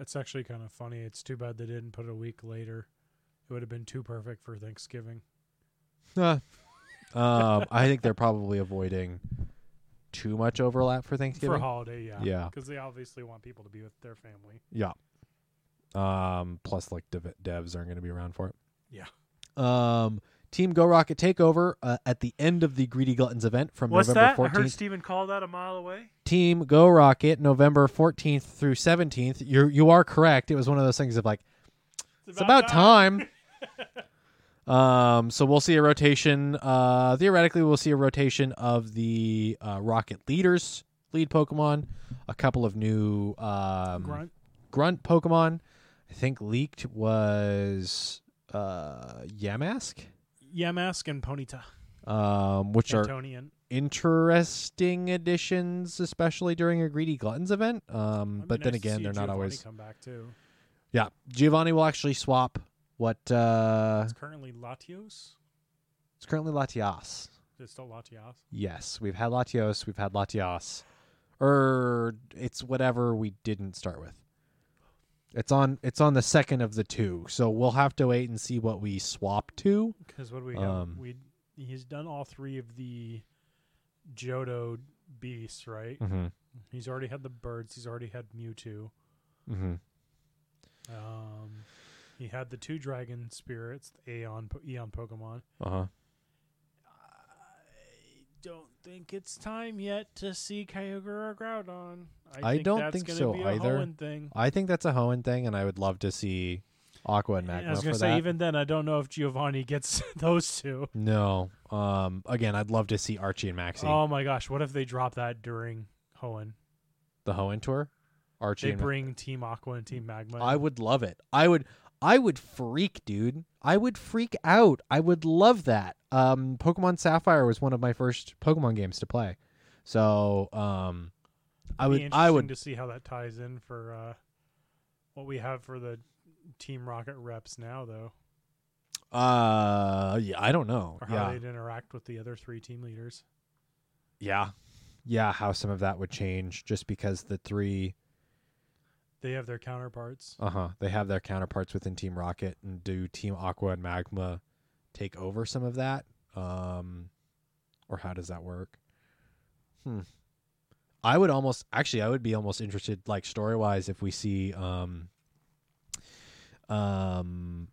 That's actually kind of funny. It's too bad they didn't put it a week later. It would have been too perfect for Thanksgiving. um, I think they're probably avoiding too much overlap for For Thanksgiving. a holiday, yeah. Yeah. Because they obviously want people to be with their family. Yeah. Um, plus, like dev- devs aren't going to be around for it. Yeah. Um, Team Go Rocket Takeover uh, at the end of the Greedy Gluttons event from November 14th. Steven call that a mile away. Team Go Rocket, November 14th through 17th. You you are correct. It was one of those things of like it's about time. um, so we'll see a rotation. Uh, theoretically, we'll see a rotation of the uh, Rocket leaders, lead Pokemon, a couple of new um, Grunt. grunt Pokemon. I think leaked was uh, Yamask, Yamask and Ponyta. um, which are Antonian. interesting additions, especially during a Greedy Gluttons event. Um, but then nice to again, they're not Giovanni always. come back too. Yeah, Giovanni will actually swap what uh, It's currently Latios. it's currently Latias. It's still Latios. Yes, we've had Latios, we've had Latias, or it's whatever we didn't start with. It's on it's on the second of the two, so we'll have to wait and see what we swap to. Because what do we have? Um, we he's done all three of the Johto beasts, right? Mm-hmm. He's already had the birds. He's already had Mewtwo. Mm-hmm. Um, he had the two dragon spirits, the Aeon, Eon Pokemon. Uh huh. I don't think it's time yet to see Kyogre or Groudon. I think don't think so either. I think that's a Hoenn thing, and I would love to see Aqua and Magma I was gonna say that. even then, I don't know if Giovanni gets those two. no. Um. Again, I'd love to see Archie and Maxie. Oh my gosh, what if they drop that during Hoenn? the Hoenn tour. Archie. They and Ma- bring Team Aqua and Team Magma. I would love it. I would. I would freak, dude. I would freak out. I would love that. Um, Pokemon Sapphire was one of my first Pokemon games to play, so um, I would. I would. to see how that ties in for uh, what we have for the Team Rocket reps now, though, Uh, yeah. I don't know. or how Yeah. they'd interact with the other three team leaders. Yeah. Yeah. How some of that would change just because the three. They have their counterparts. Uh huh. They have their counterparts within Team Rocket, and do Team Aqua and Magma take over some of that? Um, or how does that work? Hmm. I would almost actually I would be almost interested like story wise if we see um um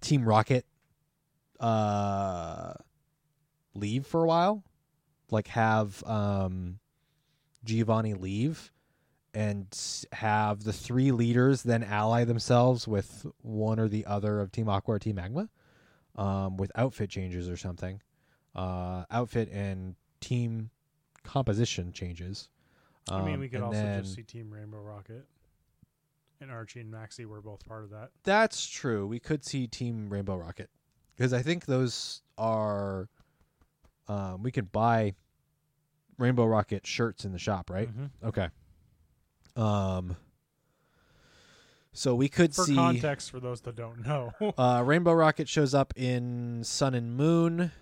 Team Rocket uh leave for a while. Like have um Giovanni leave and have the three leaders then ally themselves with one or the other of Team Aqua or Team Magma um, with outfit changes or something. Uh, outfit and team composition changes. I mean, Um, we could also then- just see Team Rainbow Rocket. And Archie and Maxie were both part of that. That's true. We could see Team Rainbow Rocket because I think those are. Um, we could buy Rainbow Rocket shirts in the shop, right? Mhm. Okay. Um. So we could For see context, for those that don't know, uh, Rainbow Rocket shows up in Sun and Moon.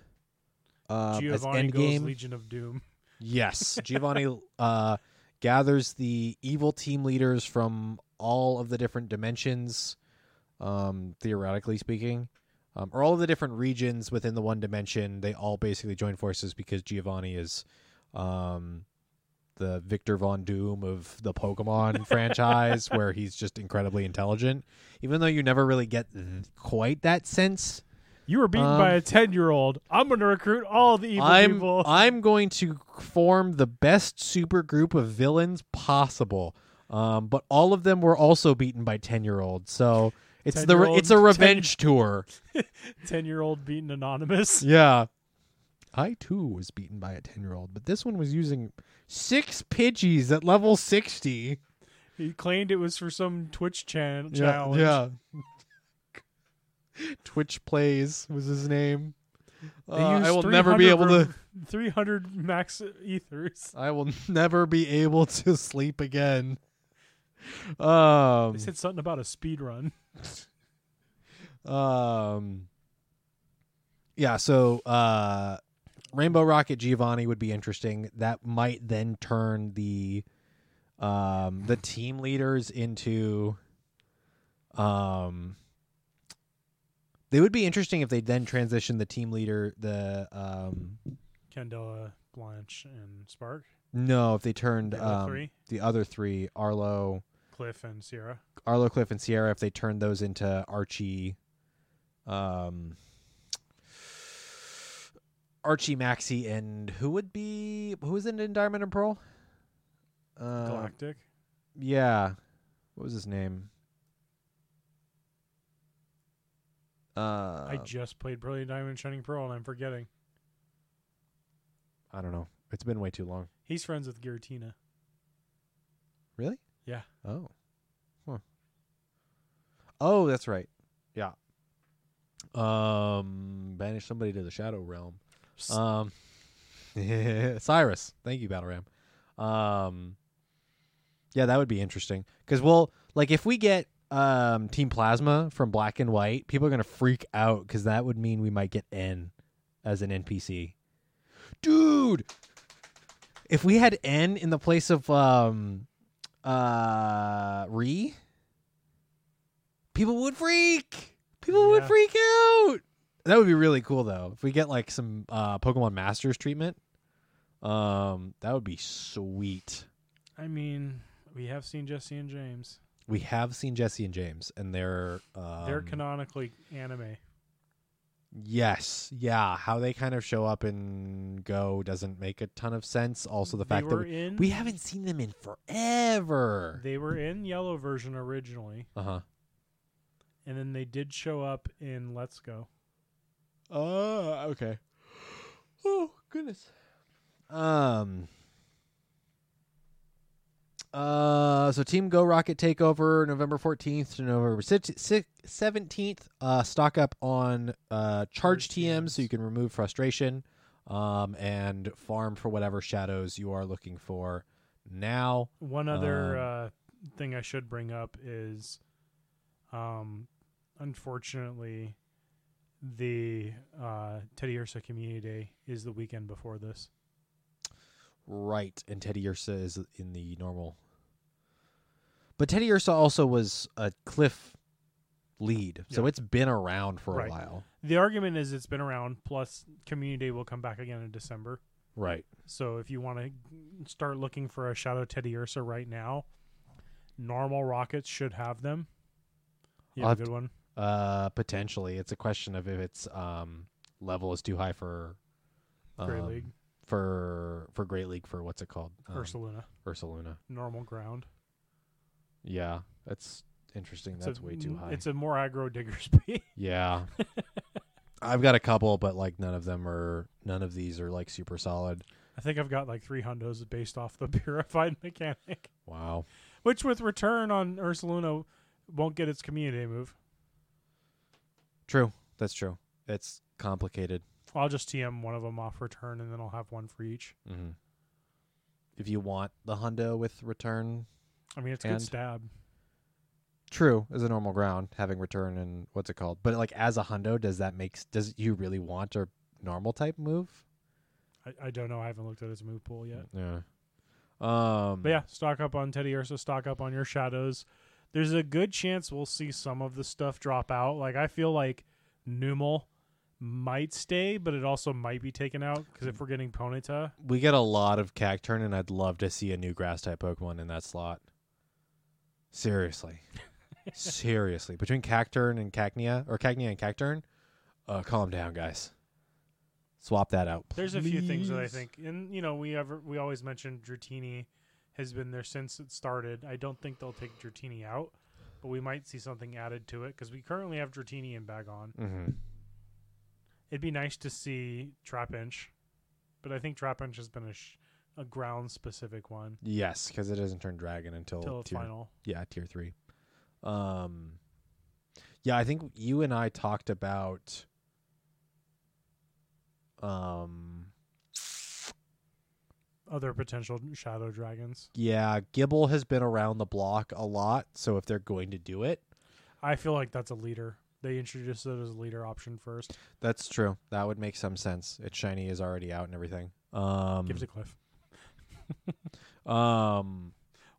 Uh, as Giovanni goes Endgame. Legion of Doom. Yes, Giovanni uh, gathers the evil team leaders from all of the different dimensions, um, theoretically speaking, um, or all of the different regions within the one dimension. They all basically join forces because Giovanni is um, the Victor Von Doom of the Pokemon franchise, where he's just incredibly intelligent. Even though you never really get quite that sense You were beaten Um, by a ten-year-old. I'm going to recruit all the evil I'm people. I'm going to form the best super group of villains possible. Um, but all of them were also beaten by ten year olds. So it's the 10-year-old it's a revenge tour. Ten-year-old beaten anonymous. Yeah. I too was beaten by a ten year old, but this one was using six Pidgeys at level sixty. He claimed it was for some Twitch chan- Yeah, challenge. yeah. Twitch plays was his name. Uh, I will never be 300 able to. 300 max ethers. I will never be able to sleep again. Um, They said something about a speed run. Um. Yeah. So, uh, Rainbow Rocket Giovanni would be interesting. That might then turn the, um, the team leaders into, um. They would be interesting if they then transitioned the team leader, the um. Candela, Blanche, and Spark. No, if they turned The other um, three? the other three, Arlo, Cliff and Sierra. Arlo, Cliff, and Sierra, if they turned those into Archie, um, Archie, Maxie, and who would be who was in, in Diamond and Pearl? Uh, Galactic. yeah, what was his name? Uh, I just played Brilliant Diamond and Shining Pearl, and I'm forgetting. I don't know. It's been way too long. He's friends with Giratina. Really? Yeah. Oh. Huh. Oh, that's right. Yeah. Um, banish somebody to the shadow realm. Um, Cyrus. Thank you, Battle Ram. Um, yeah, that would be interesting because we'll like if we get um Team Plasma from Black and White, people are gonna freak out because that would mean we might get N as an NPC. Dude, if we had N in the place of um uh Rhi, people would freak. People would freak out. That would be really cool though. If we get like some uh Pokemon Masters treatment, um that would be sweet. I mean, we have seen Jesse and James. We have seen Jesse and James and they're um, They're canonically anime. Yes. Yeah, how they kind of show up and go doesn't make a ton of sense. Also the fact that we, in. we haven't seen them in forever. They were in yellow version originally, Uh-huh. and then they did show up in Let's Go. Oh, okay. Oh, goodness. Um. Uh, so Team Go Rocket Takeover November 14th to November 17th. Uh, stock up on uh, charge TMs TM so you can remove frustration um, and farm for whatever shadows you are looking for now. One other Um, uh, thing I should bring up is, um, unfortunately, the uh, Teddiursa Community Day is the weekend before this. Right, and Teddiursa is in the normal. But Teddiursa also was a cliff lead, so Yeah. it's been around for Right. a while. The argument is it's been around. Plus, Community Day will come back again in December. Right. So if you want to start looking for a Shadow Teddiursa right now, normal rockets should have them. I'll have good one. Uh, potentially, it's a question of if its um level is too high for Great um, League. for for Great League for what's it called? Um, Ursaluna. Ursaluna. Normal ground. Yeah, that's interesting. It's That's a- way too high. It's a more aggro digger speed. yeah. I've got a couple, but like none of them are. None of these are like super solid. I think I've got like three hundos based off the purified mechanic, Wow. which with return on Ursaluna won't get its community move. True. That's true. It's complicated. I'll just TM one of them off return, and then I'll have one for each. hmm If you want the hundo with return, I mean, it's And- good stab. true as a normal ground having return and what's it called? But like as a hundo, does that make does you really want a normal type move? I, I don't know. I haven't looked at its move pool yet. Yeah. Um. But yeah, stock up on Teddiursa, stock up on your shadows. There's a good chance we'll see some of the stuff drop out. Like I feel like Numel might stay, but it also might be taken out because if we're getting Ponyta, we get a lot of Cacturne, and I'd love to see a new grass type Pokemon in that slot. Seriously. Seriously. Between Cacturne and Cacnea, or Cacnea and Cacturne, uh, calm down, guys. Swap that out. there's a few things that I think, and you know, we ever we always mentioned Dratini has been there since it started. I don't think they'll take Dratini out, but we might see something added to it because we currently have Dratini and Bagon. Mm-hmm. It'd be nice to see Trapinch, but I think Trapinch has been a sh- a ground specific one Yes, because it doesn't turn dragon until till tier, final. yeah tier three. Um, yeah, I think you and I talked about um other potential shadow dragons. Yeah, Gible has been around the block a lot, so if they're going to do it, I feel like that's a leader. They introduced it as a leader option first. that's true. That would make some sense. Its shiny is already out and everything. Um, Gives a cliff um,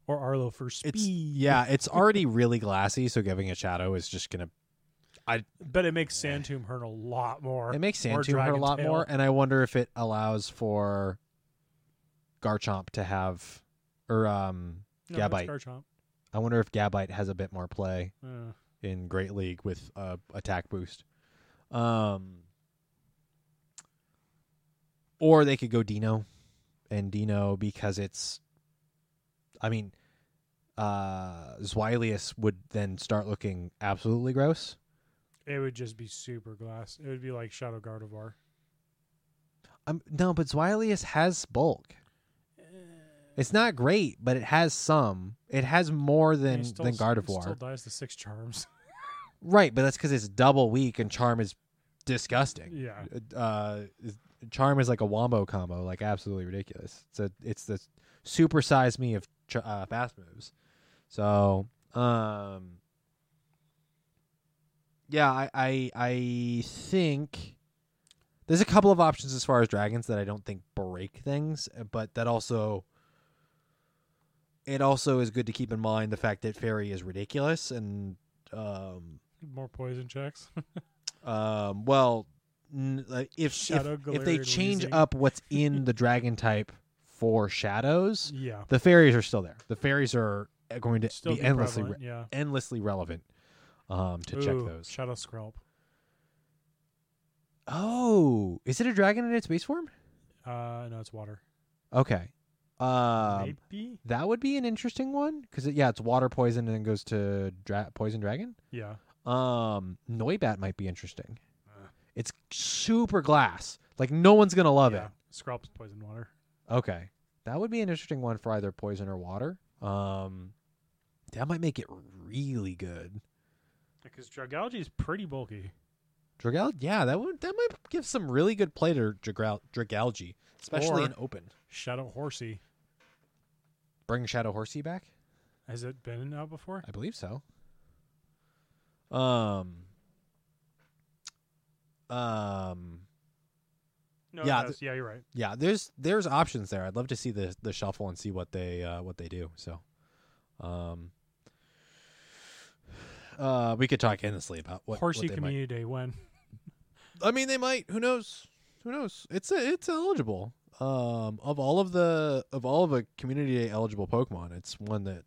or Arlo for speed. it's yeah, it's already really glassy, so giving it shadow is just gonna. I but it makes Sand Tomb hurt a lot more. It makes Tomb hurt a lot Tail. more, and I wonder if it allows for Garchomp to have, or um, no, Gabite. I wonder if Gabite has a bit more play Uh, in Great League with uh, attack boost. Um, or they could go Dino, and Dino because it's, I mean, uh, Zweilous would then start looking absolutely gross. it would just be super glass. It would be like Shadow Gardevoir. Um, no, but Zweilous has bulk. It's not great, but it has some. It has more than still than Gardevoir. Still dies to six charms. Right, but that's because it's double weak and Charm is disgusting. yeah. Uh, Charm is like a wombo combo, like absolutely ridiculous. It's a it's the super size me of ch- uh, fast moves. So, um, yeah, I, I I think there's a couple of options as far as dragons that I don't think break things, uh, but that also it also is good to keep in mind the fact that fairy is ridiculous and um More poison checks. um well like if if, Shadow if they change up what's in the dragon type for shadows yeah. the fairies are still there the fairies are going to Still be endlessly prevalent, yeah. endlessly relevant um to check those Shadow Skrelp. oh is it a dragon in its base form Uh, no, it's water. okay um Maybe. that would be an interesting one because it, yeah it's water poison and then goes to dra- poison dragon Yeah. Um, Noibat might be interesting. It's super glass. Like no one's gonna love yeah. Skrelp's poison water. Okay, that would be an interesting one for either poison or water. Um, that might make it really good. Because Dragalge is pretty bulky. Dragal, yeah, that would that might give some really good play to Dragal- Dragalge, especially Or- in open. Shadow Horsea. Bring Shadow Horsea back. Has it been out before? I believe so. Um. Um. No. Yeah, does. yeah, you're right. yeah there's there's options there i'd love to see the the shuffle and see what they uh what they do so um uh we could talk endlessly about what Horsea what they might- Community Day when? i mean they might who knows who knows it's a, it's eligible um of all of the of all of the community day eligible pokemon it's one that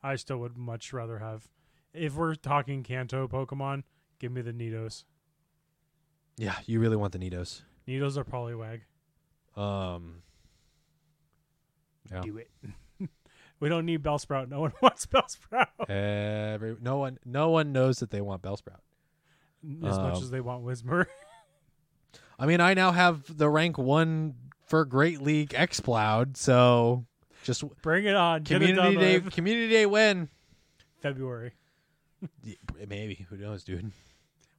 I still would much rather have. If we're talking Kanto Pokemon, give me the Nidos. Yeah you really want the nidos Nidos are Poliwag. um yeah Do it. we don't need Bellsprout. No one wants Bellsprout Every, no one no one knows that they want bellsprout as much Um, as they want Whismur. I mean, I now have the rank one for Great League Exploud, so just Bring it on. Get it community done day, with. community day win. February. Yeah, Maybe who knows, dude?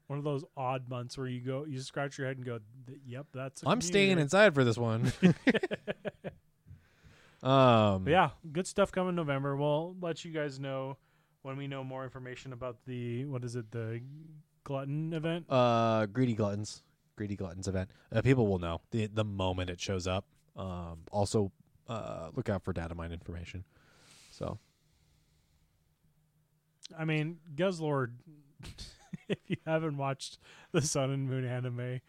One of those odd months where you go, you scratch your head and go, "Yep, that's." I'm staying inside for this one. um, But yeah, good stuff coming November. We'll let you guys know when we know more information about the what is it, the glutton event. Uh, greedy gluttons, greedy gluttons event. Uh, people will know the the moment it shows up. Um, also, uh, look out for data mine information. So I mean, Guzzlord. if you haven't watched the Sun and Moon anime,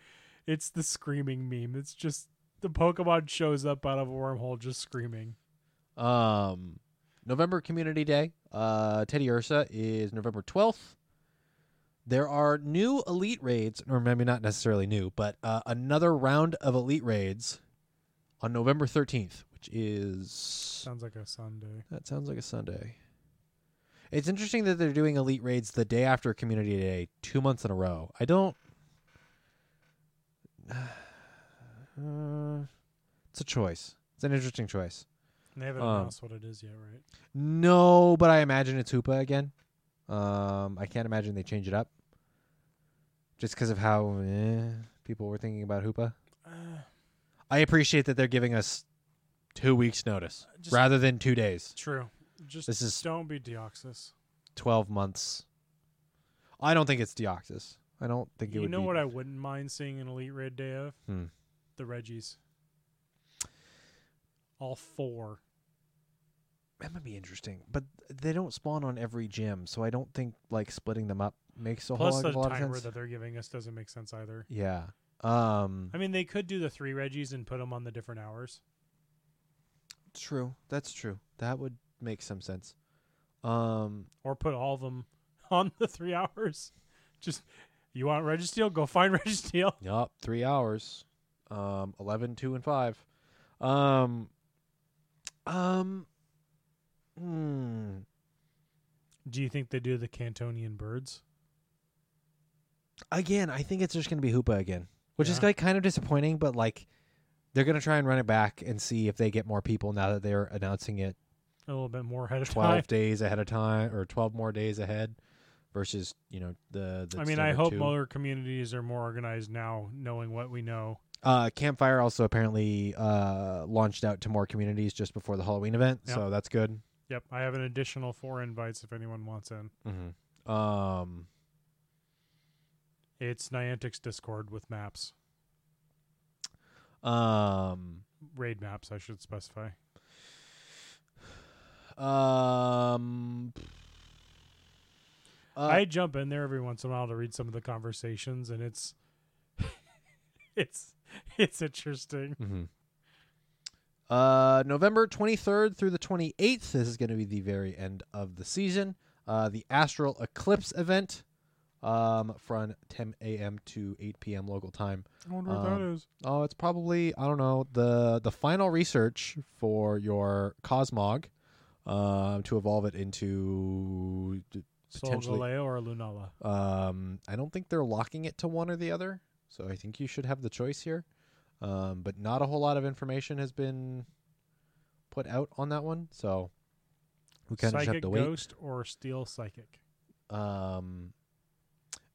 it's the screaming meme. It's just the Pokemon shows up out of a wormhole just screaming. Um, November Community Day. Uh, Teddiursa is November twelfth. There are new elite raids, or maybe not necessarily new, but uh, another round of elite raids on November thirteenth, which is Sounds like a Sunday. that sounds like a Sunday. It's interesting that they're doing elite raids the day after Community Day, two months in a row. I don't. Uh, it's a choice. It's an interesting choice. They haven't Um, announced what it is yet, right? No, but I imagine it's Hoopa again. Um, I can't imagine they change it up. Just because of how eh, people were thinking about Hoopa. Uh, I appreciate that they're giving us two weeks notice rather than two days. True. Just This is don't be Deoxys. twelve months. I don't think it's Deoxys. I don't think it would. You know be. what I wouldn't mind seeing an Elite Red day of? Hmm. The Regis. All four. That might be interesting, but they don't spawn on every gym, so I don't think like splitting them up makes a Plus whole the lot, a lot of timer sense. that they're giving us doesn't make sense either. yeah. Um. I mean, they could do the three Regis and put them on the different hours. True. That's true. That would make some sense. Um. or put all of them on the three hours. Just you want Registeel, go find Registeel. Yup. Three hours. Um. 11, 2, and five. Um. Um. Hmm. Do you think they do the Kantonian birds? Again, I think it's just gonna be Hoopa again, which is like kind of disappointing, but like. They're gonna try and run it back and see if they get more people now that they're announcing it A little bit more ahead of 12 time. days ahead of time or 12 more days ahead versus you know the, the I mean, I hope two. communities are more organized now, knowing what we know. uh campfire also apparently uh launched out to more communities just before the halloween event Yep. so that's good Yep, I have an additional four invites if anyone wants in. mm-hmm. um It's Niantic's Discord with maps, um raid maps, I should specify. Um uh, I jump in there every once in a while to read some of the conversations, and it's it's it's interesting. mhm. uh november 23rd through the 28th this is going to be the very end of the season uh the astral eclipse event um from 10 a.m to 8 p.m local time I wonder what that what that is. Oh, it's probably I don't know the the final research for your Cosmog, um, to evolve it into. potentially- Solgaleo or Lunala? Um, I don't think they're locking it to one or the other, so I think you should have the choice here. Um, but not a whole lot of information has been put out on that one, so we kind of have to wait. Ghost or Steel Psychic? Um,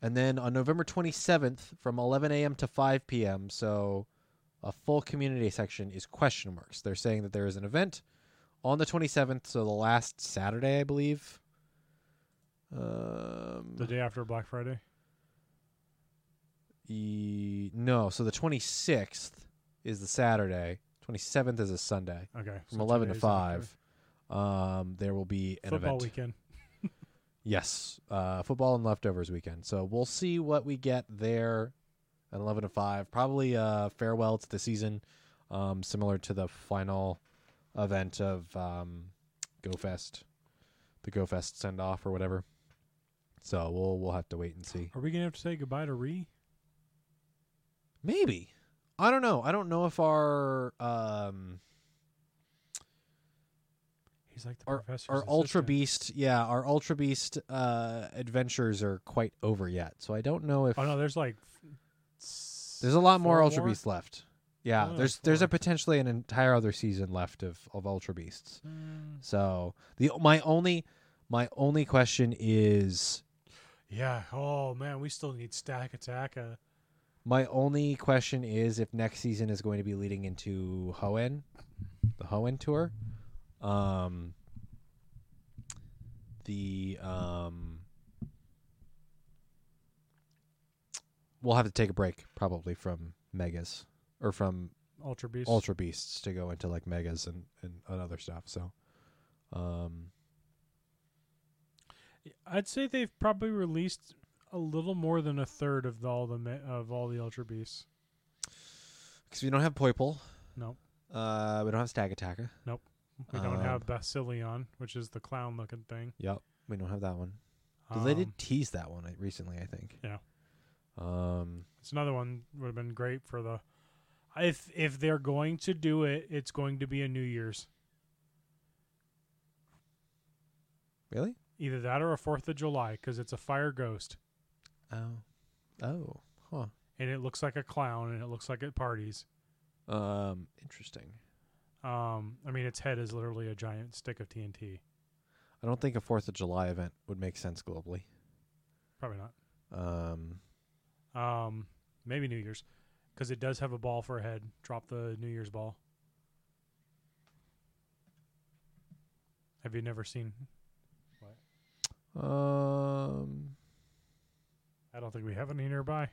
and then on November 27th from 11 a.m. to 5 p.m., so a full community section is question marks. They're saying that there is an event on the 27th, so the last Saturday, I believe. Um, The day after Black Friday. e- no, so the 26th is the Saturday. 27th is a Sunday Okay. from so 11 to 5. Um, there will be an Football event. weekend. Yes, uh, football and leftovers weekend. So we'll see what we get there at eleven to five. Probably a farewell to the season, um, similar to the final event of um, GoFest, the GoFest send off or whatever. So we'll we'll have to wait and see. Are we gonna have to say goodbye to Rhi? Maybe I don't know. I don't know if our um, He's like the our, professor's our Ultra. Beast, yeah, our Ultra Beast uh, adventures are quite over yet. So I don't know if Oh no, there's like. There's a lot more Ultra Beasts left. Yeah, Oh, there's there's a potentially an entire other season left of, of Ultra Beasts. Mm, So the my only my only question is yeah. Oh man, we still need Stakataka. My only question is if next season is going to be leading into Hoenn, the Hoenn tour. Um the um we'll have to take a break probably from megas or from Ultra Beast. ultra beasts to go into like megas and, and, and other stuff so um I'd say they've probably released a little more than a third of the, all the me- of all the Ultra Beasts. because we don't have Poipole, Nope. uh we don't have Stakataka. Nope. We don't Um, have Basilion, which is the clown looking thing. Yep, we don't have that one. Though they Um, did tease that one uh, recently, I think. Yeah. Um. It's another one would have been great for the. If if they're going to do it, it's going to be a New Year's. Really? Either that or a Fourth of July, because it's a fire ghost, Oh. Oh. Huh. and it looks like a clown, and it looks like it parties. Um. Interesting. Um, I mean, its head is literally a giant stick of TNT. I don't think a Fourth of July event would make sense globally. Probably not. Um. Um, maybe New Year's. Because it does have a ball for a head. Drop the New Year's ball. Have you never seen? Um, I don't think we have any nearby.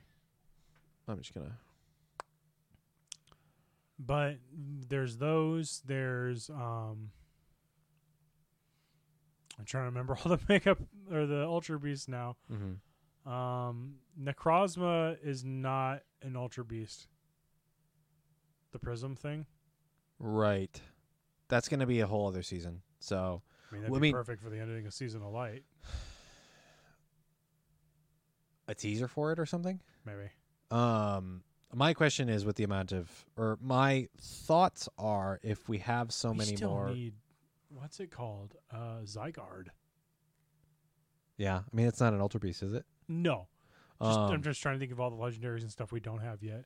I'm just gonna. But there's those. There's um. I'm trying to remember all the makeup or the Ultra Beasts now. Mm-hmm. Um, Necrozma is not an Ultra Beast. The Prism thing. Right. That's gonna be a whole other season. So I mean, that'd Well, I be mean- perfect for the ending of season of light. a teaser for it or something. Maybe. Um, my question is with the amount of, or my thoughts are, if we have so we many still more. need. What's it called? Uh, Zygarde. yeah, I mean it's not an Ultra Beast, is it? No. Just, I'm Um, just trying to think of all the legendaries and stuff we don't have yet.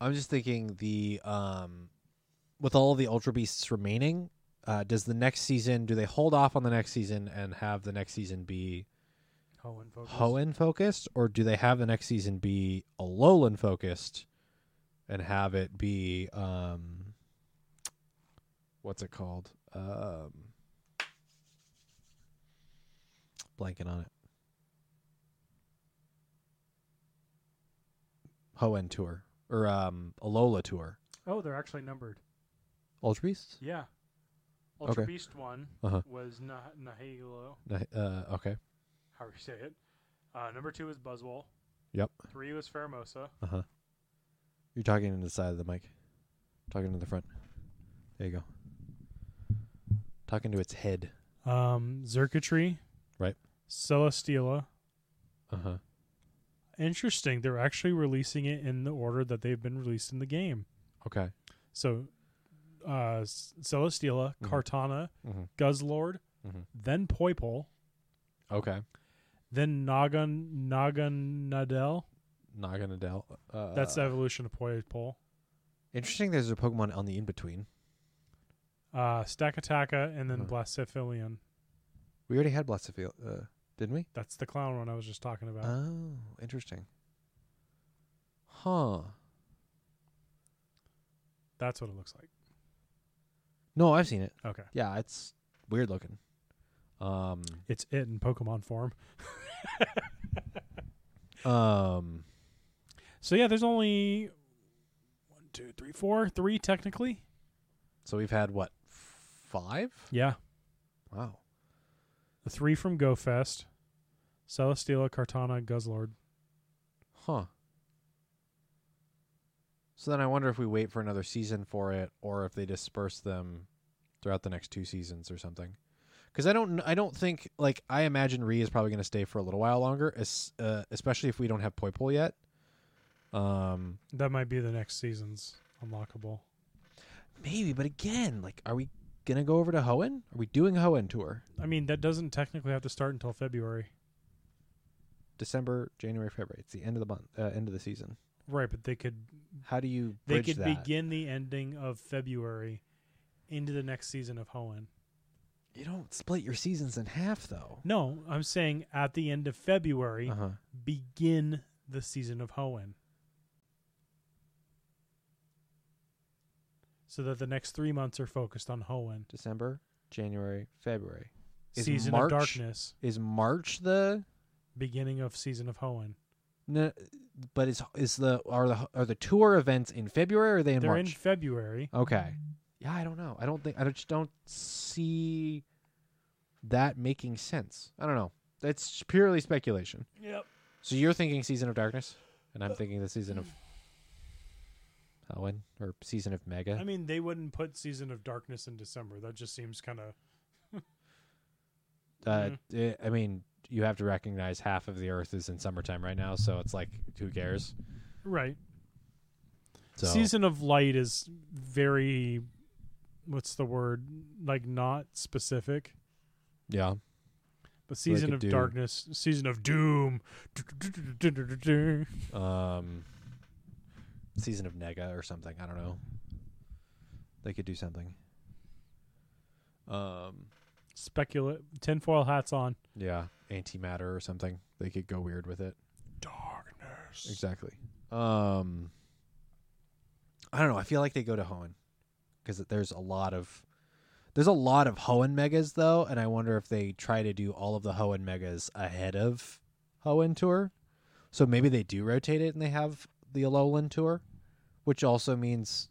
I'm just thinking the um, with all the Ultra Beasts remaining, uh, does the next season do they hold off on the next season and have the next season be Hoenn focus. Hoenn focused, or do they have the next season be Alolan focused and have it be um, what's it called? Um, blanking on it. Hoenn tour or um Alola tour. Oh, they're actually numbered. Ultra Beasts? Yeah. Ultra Okay. Beast one Uh-huh. was nah- Nahilo, Nah- Uh, okay. however you say it. Uh, number two was Buzzwole. Yep. Three was Pheromosa. Uh huh. You're talking to the side of the mic. Talking to the front. There you go. Talking to its head. Um, Xurkitree. Right. Celesteela. Uh huh. Interesting. They're actually releasing it in the order that they've been released in the game. Okay. So, uh, Celesteela, Mhm. Kartana, Mm-hmm. Guzzlord, Mm-hmm. then Poipole, Okay. then Nagan Naganadel. Naganadel. Uh, That's the evolution of Poipole. interesting. There's a Pokemon on the in between. Uh, Stakataka, and then Uh-huh. Blacephalon. We already had Blacephalon, uh, didn't we? That's the clown one I was just talking about. Oh, interesting. Huh. That's what it looks like. No, I've seen it. Okay. Yeah, it's weird looking. Um. It's it in Pokemon form. Um. So yeah, there's only one, two, three, four, three technically. So we've had what? Five? Yeah, Wow. The three from GoFest, Celesteela, Kartana, Guzzlord. Huh. So then I wonder if we wait for another season for it, or if they disperse them throughout the next two seasons or something. Because I don't, I don't think like I imagine Ree is probably going to stay for a little while longer, es- uh, especially if we don't have Poipole yet. Um, That might be the next season's unlockable. maybe, but again, like, are we gonna go over to Hoenn? Are we doing a Hoenn tour? I mean, that doesn't technically have to start until February, December, January, February. It's the end of the month, uh, end of the season. right? But they could How do you they could that? begin the ending of February into the next season of Hoenn. you don't split your seasons in half, though. No, I'm saying at the end of February, Uh huh. begin the season of Hoenn. So that the next three months are focused on Hoenn. December, January, February. Is season March- of Darkness, Is March the beginning of season of Hoenn. no, but is is the are the are the tour events in February or are they in March? They're in February. okay. Yeah, I don't know. I don't think I just don't see that making sense. I don't know. It's purely speculation. Yep. So you're thinking season of darkness, and I'm thinking the season of Halloween or season of Mega. I mean, they wouldn't put season of Darkness in December. That just seems kind of uh, eh, I mean, you have to recognize half of the Earth is in summertime right now, so it's like, who cares? right. So Season of Light is very, what's the word? Like not specific. yeah, But season of do- Darkness, season of Doom. um, season of Nega or something. I don't know. They could do something. Um, Speculate. Tinfoil hats on. yeah, antimatter or something. They could go weird with it. Darkness. Exactly. Um, I don't know. I feel like they go to Hoenn because there's a lot of there's a lot of Hoenn megas though, and I wonder if they try to do all of the Hoenn megas ahead of Hoenn tour. So maybe they do rotate it and they have the Alolan tour, which also means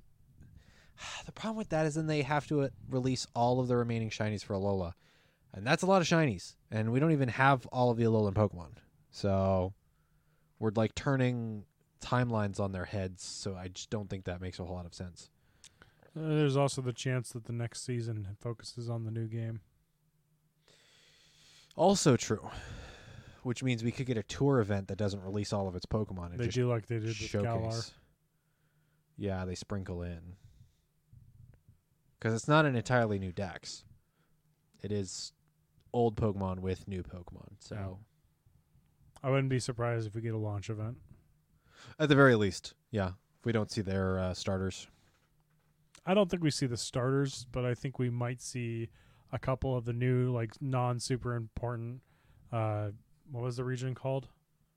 the problem with that is then they have to uh, release all of the remaining shinies for Alola, and that's a lot of shinies, and we don't even have all of the Alolan Pokemon. So we're like turning timelines on their heads. So I just don't think that makes a whole lot of sense. Uh, there's also the chance that the next season focuses on the new game. Also true, which means we could get a tour event that doesn't release all of its Pokemon. And They just do like they did with Galar. Yeah, they sprinkle in because it's not an entirely new dex. It is old Pokemon with new Pokemon. So I wouldn't be surprised if we get a launch event. at the very least, yeah, if we don't see their uh, starters. I don't think we see the starters, but I think we might see a couple of the new, like non super important. Uh, what was the region called?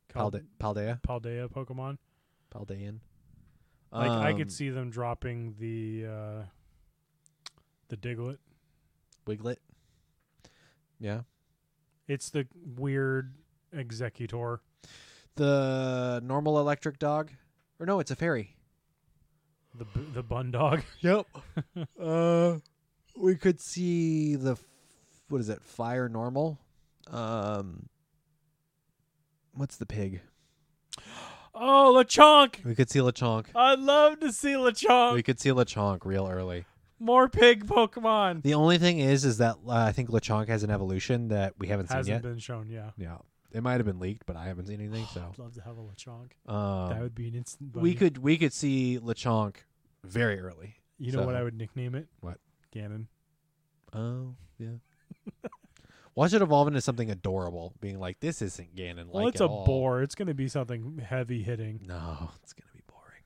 Cal- Palde- Paldea, Paldea Pokemon. Paldean. Like I Um, could see them dropping the uh, the Diglett. Wiglett. Yeah, It's the weird Exeggutor. the normal electric dog, or no, it's a fairy. The b- the bun dog. Yep. uh, we could see the f- what is it? Fire normal. Um, what's the pig? Oh, Lechonk! We could see Lechonk. I'd love to see Lechonk. We could see Lechonk real early. More pig Pokemon. The only thing is, is that uh, I think Lechonk has an evolution that we haven't seen yet. Hasn't been shown. Yeah. Yeah, it might have been leaked, but I haven't seen anything. So I'd love to have a Lechonk. that um, would be an instant. we could we could see Lechonk very early. You know what I would nickname it? What? Ganon. Oh yeah. Watch it evolve into something adorable, being like, "This isn't Ganon." Well, it's a all." boar. It's going to be something heavy hitting. No, it's gonna be boring.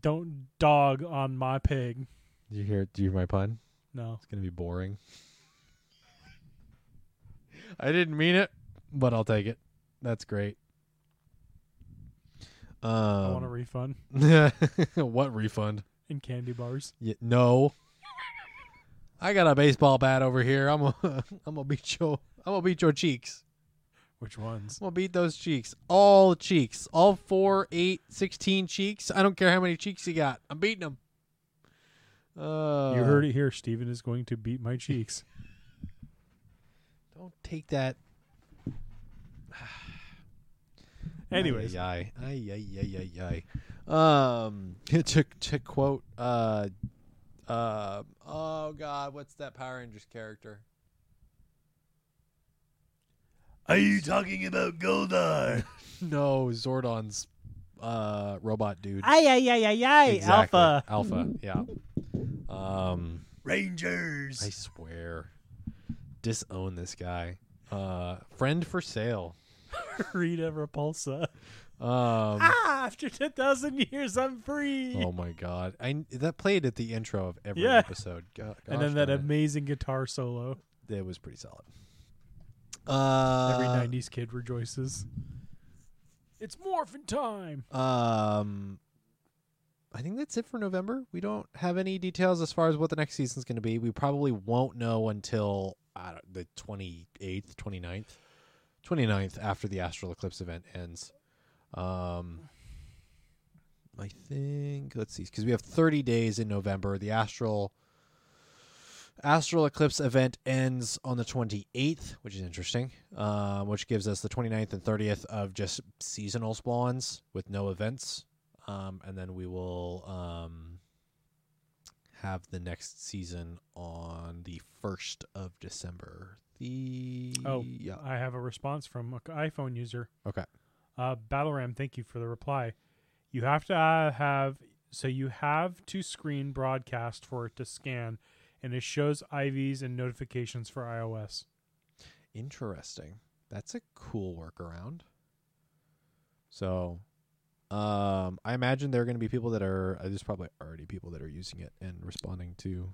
Don't dog on my pig. Did you hear? Do you hear my pun? No. It's gonna be boring. I didn't mean it, but I'll take it. That's great. I want a Um, refund what refund? in candy bars. Yeah, no. I got a baseball bat over here. I'm gonna, I'm gonna beat your, I'm gonna beat your cheeks. Which ones? I'm gonna beat those cheeks. All cheeks. All four, eight, sixteen cheeks. I don't care how many cheeks you got. I'm beating them. Uh, you heard it here. Steven is going to beat my cheeks. Don't take that. Anyways, Ay, ay, ay, ay, ay, ay. Um, to to quote, uh, uh, oh God, what's that Power Rangers character? Are you talking about Goldar? No, Zordon's uh robot dude. ay ay ay ay ay Exactly. alpha. Alpha, yeah. Um, Rangers. I swear, disown this guy. Uh, friend for sale. Rita Repulsa. Um, ah, after ten thousand years, I'm free. oh my God, I that played at the intro of every Yeah. episode. Go- and then that it. amazing guitar solo. it was pretty solid. Uh, Every '90s kid rejoices. It's morphin' time. Um, I think that's it for November. We don't have any details as far as what the next season's going to be. We probably won't know until I don't, the 28th, 29th, 29th after the astral eclipse event ends. Um, I think let's see because we have 30 days in November. The astral astral eclipse event ends on the 28th, which is interesting. Um, which gives us the 29th and 30th of just seasonal spawns with no events. Um, and then we will um, have the next season on the 1st of December. The Oh, yeah. I have a response from an iPhone user. Okay. Uh, Battleram, thank you for the reply. You have to uh, have so you have to screen broadcast for it to scan, and it shows IVs and notifications for iOS. Interesting. That's a cool workaround. So, um, I imagine there are going to be people that are. Uh, there's probably already people that are using it and responding to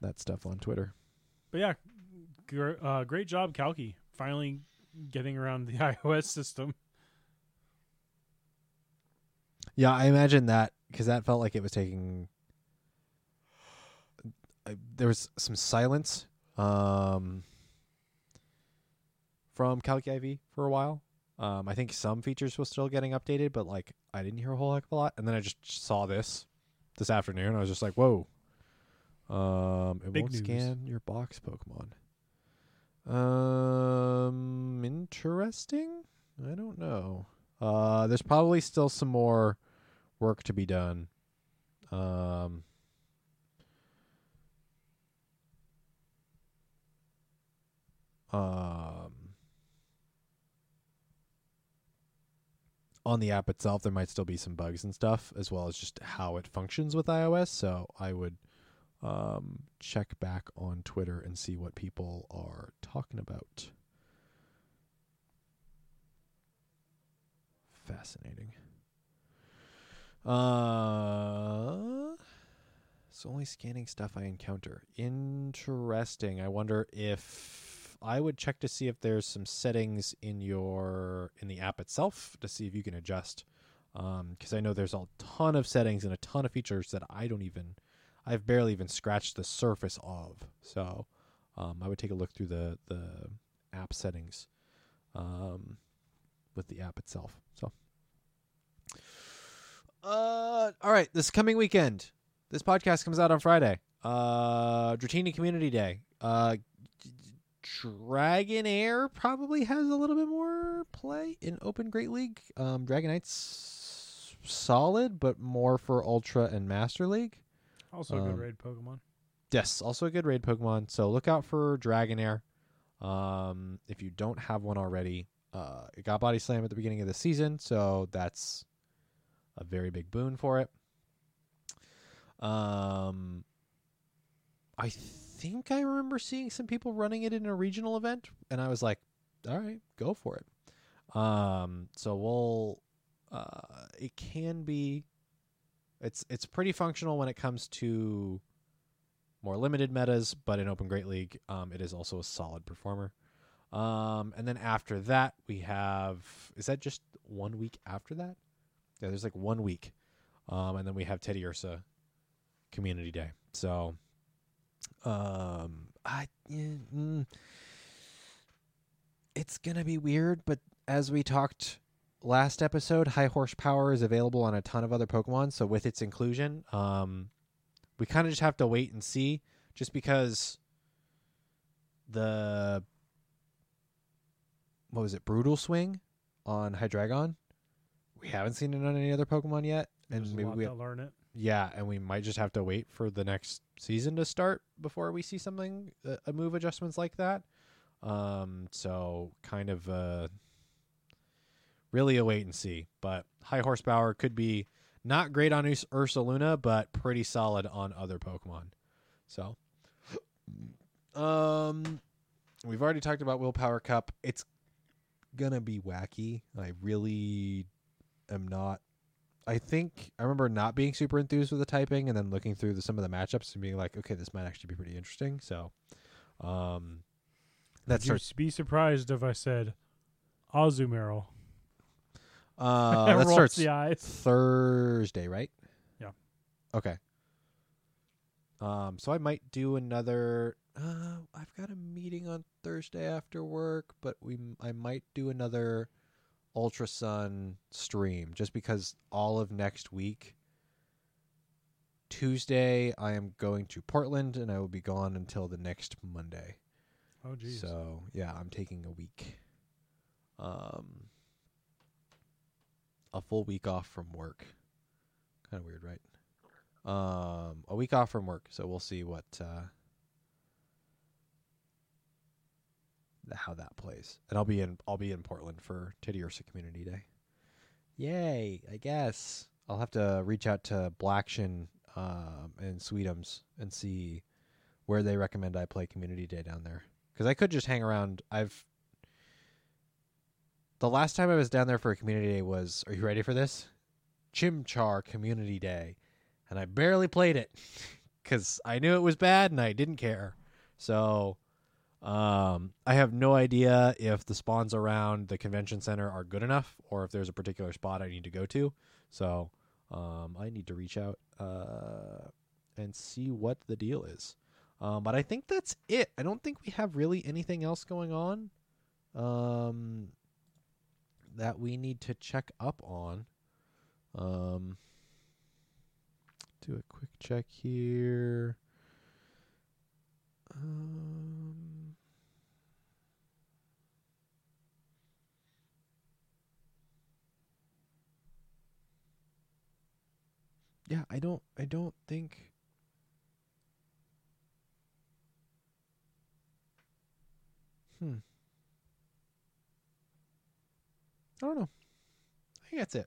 that stuff on Twitter. But yeah, gr- uh, great job, Calcy. Finally getting around the iOS system. Yeah, I imagine that because that felt like it was taking. I, there was some silence um, from Calcy IV for a while. Um, I think some features were still getting updated, but like I didn't hear a whole heck of a lot. And then I just saw this this afternoon. I was just like, "Whoa!" Um, it Big won't news. scan your box Pokemon. Um, interesting. I don't know. Uh, there's probably still some more work to be done. Um, um, on the app itself, there might still be some bugs and stuff, as well as just how it functions with iOS. So I would um, check back on Twitter and see what people are talking about. Fascinating. Uh, it's only scanning stuff I encounter. Interesting. I wonder if I would check to see if there's some settings in your in the app itself to see if you can adjust. Because I know there's a ton of settings and a ton of features that I don't even, I've barely even scratched the surface of. So um, I would take a look through the the app settings um, with the app itself. So. Uh, all right. This coming weekend, this podcast comes out on Friday. Uh, Dratini Community Day. Uh, Dragonair probably has a little bit more play in Open Great League. Um, Dragonite's solid, but more for Ultra and Master League. Also a good Um, raid Pokemon. Yes, also a good raid Pokemon. So look out for Dragonair. Um, if you don't have one already, uh, it got Body Slam at the beginning of the season, so that's a very big boon for it. Um, I think I remember seeing some people running it in a regional event, and I was like, "All right, go for it." Um, so we'll. Uh, it can be. It's it's pretty functional when it comes to more limited metas, but in Open Great League, um, it is also a solid performer. Um, and then after that, we have is that just one week after that? Yeah, there's like one week, um, and then we have Teddiursa Community Day. So, um, I mm, it's gonna be weird, but as we talked last episode, High Horsepower is available on a ton of other Pokemon. So with its inclusion, um, we kind of just have to wait and see just because the what was it brutal swing on hydreigon we haven't seen it on any other pokemon yet and There's maybe we to learn it. yeah and we might just have to wait for the next season to start before we see something a, a move adjustments like that um so kind of uh really a wait and see but high horsepower could be not great on Urs- Ursaluna, but pretty solid on other Pokemon. So, um, we've already talked about Willpower Cup. It's gonna be wacky. I really am not. I think I remember not being super enthused with the typing, and then looking through the, some of the matchups and being like, okay, this might actually be pretty interesting. So, um, that's. Would you starts. be surprised if I said Azumarill? Uh, that Rolls starts the eyes. Thursday, right? Yeah. Okay. Um, so I might do another. Uh, I've got a meeting on Thursday after work, but we I might do another Ultra Sun stream just because all of next week. Tuesday, I am going to Portland, and I will be gone until the next Monday. Oh, geez. So yeah, I'm taking a week. Um, a full week off from work. Kind of weird, right? Um, a week off from work, so we'll see what uh, how that plays. And I'll be in I'll be in Portland for Teddiursa Community Day. Yay! I guess I'll have to reach out to Blackshin um, and Sweetums and see where they recommend I play Community Day down there. Because I could just hang around. I've the last time I was down there for a community day was. Are you ready for this? Chimchar Community Day, and I barely played it because I knew it was bad and I didn't care. So, um, I have no idea if the spawns around the convention center are good enough or if there's a particular spot I need to go to. So, Um, I need to reach out uh, and see what the deal is. Um, but I think that's it. I don't think we have really anything else going on um, that we need to check up on. Um, do a quick check here. Um, yeah, I don't. I don't think. Hmm. I don't know. I think that's it.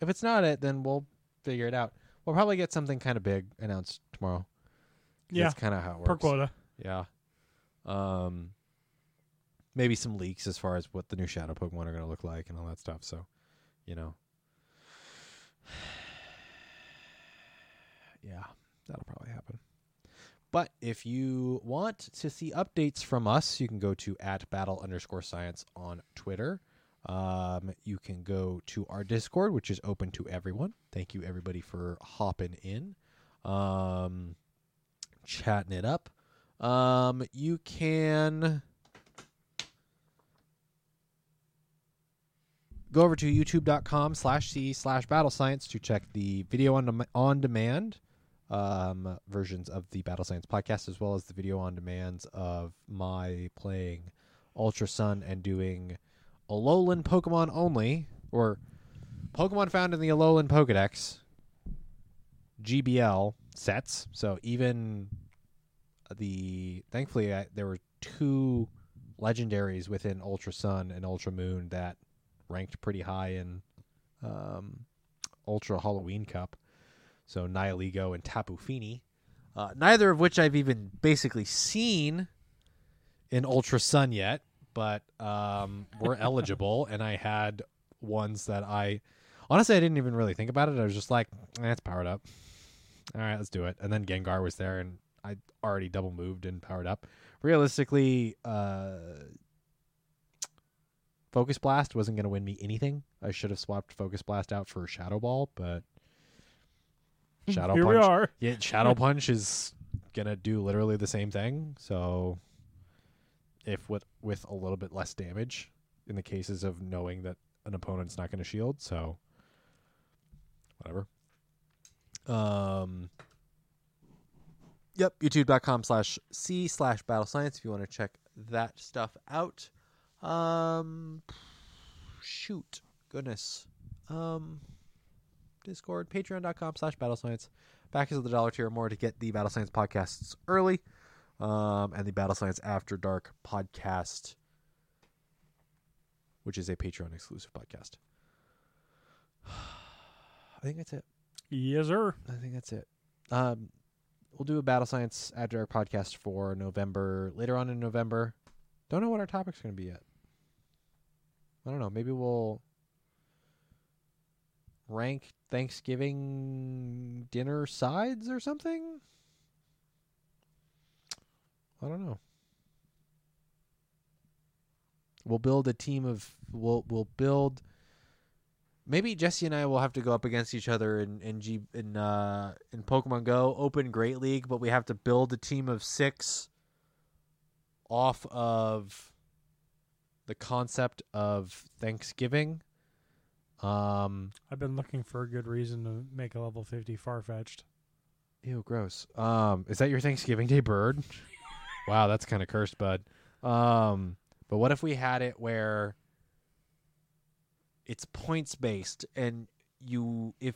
If it's not it, then we'll figure it out. We'll probably get something kind of big announced tomorrow. Yeah, that's kind of how it works. per quota. Yeah. Um maybe some leaks as far as what the new shadow Pokemon are going to look like and all that stuff. So, you know. yeah, that'll probably happen. But if you want to see updates from us, you can go to at battle underscore science on Twitter. Um, you can go to our Discord, which is open to everyone. Thank you, everybody, for hopping in, um, chatting it up. Um, you can go over to youtube.com slash c slash battle science to check the video on, dem- on demand um, versions of the battle science podcast as well as the video on demands of my playing ultra sun and doing alolan pokemon only or pokemon found in the alolan pokedex gbl sets. So even the thankfully I, there were two legendaries within ultra sun and ultra moon that ranked pretty high in um, Ultra Halloween Cup. So Nihilego and Tapu Fini, uh, neither of which I've even basically seen in Ultra Sun yet, but um, were eligible, and I had ones that I honestly I didn't even really think about it. I was just like, eh, it's powered up. All right, let's do it. And then Gengar was there, and I already double moved and powered up. Realistically, uh, Focus Blast wasn't going to win me anything. I should have swapped Focus Blast out for Shadow Ball, but Shadow Here Punch. we are. Yeah, Shadow Punch is gonna do literally the same thing. So, if with with a little bit less damage in the cases of knowing that an opponent's not going to shield, so whatever. Um. Yep, youtube.com slash c slash battle science if you want to check that stuff out. Um, shoot, goodness. Um, Discord, patreon.com slash battle science. Back is at the dollar tier or more to get the Battle Science podcasts early um, and the Battle Science After Dark podcast, which is a Patreon exclusive podcast. I think that's it. Yes, sir. I think that's it. Um, we'll do a Battle Science After Dark podcast for November, later on in November. Don't know what our topic's going to be yet. I don't know. Maybe we'll rank Thanksgiving dinner sides or something. I don't know. We'll build a team of we'll we'll build maybe Jesse and I will have to go up against each other in in G in uh in Pokemon Go Open Great League, but we have to build a team of 6 off of the concept of Thanksgiving. Um I've been looking for a good reason to make a level 50 Farfetch'd. Ew, gross. Um, is that your Thanksgiving Day bird? wow, that's kind of cursed, bud. Um, but what if we had it where it's points based, and you, if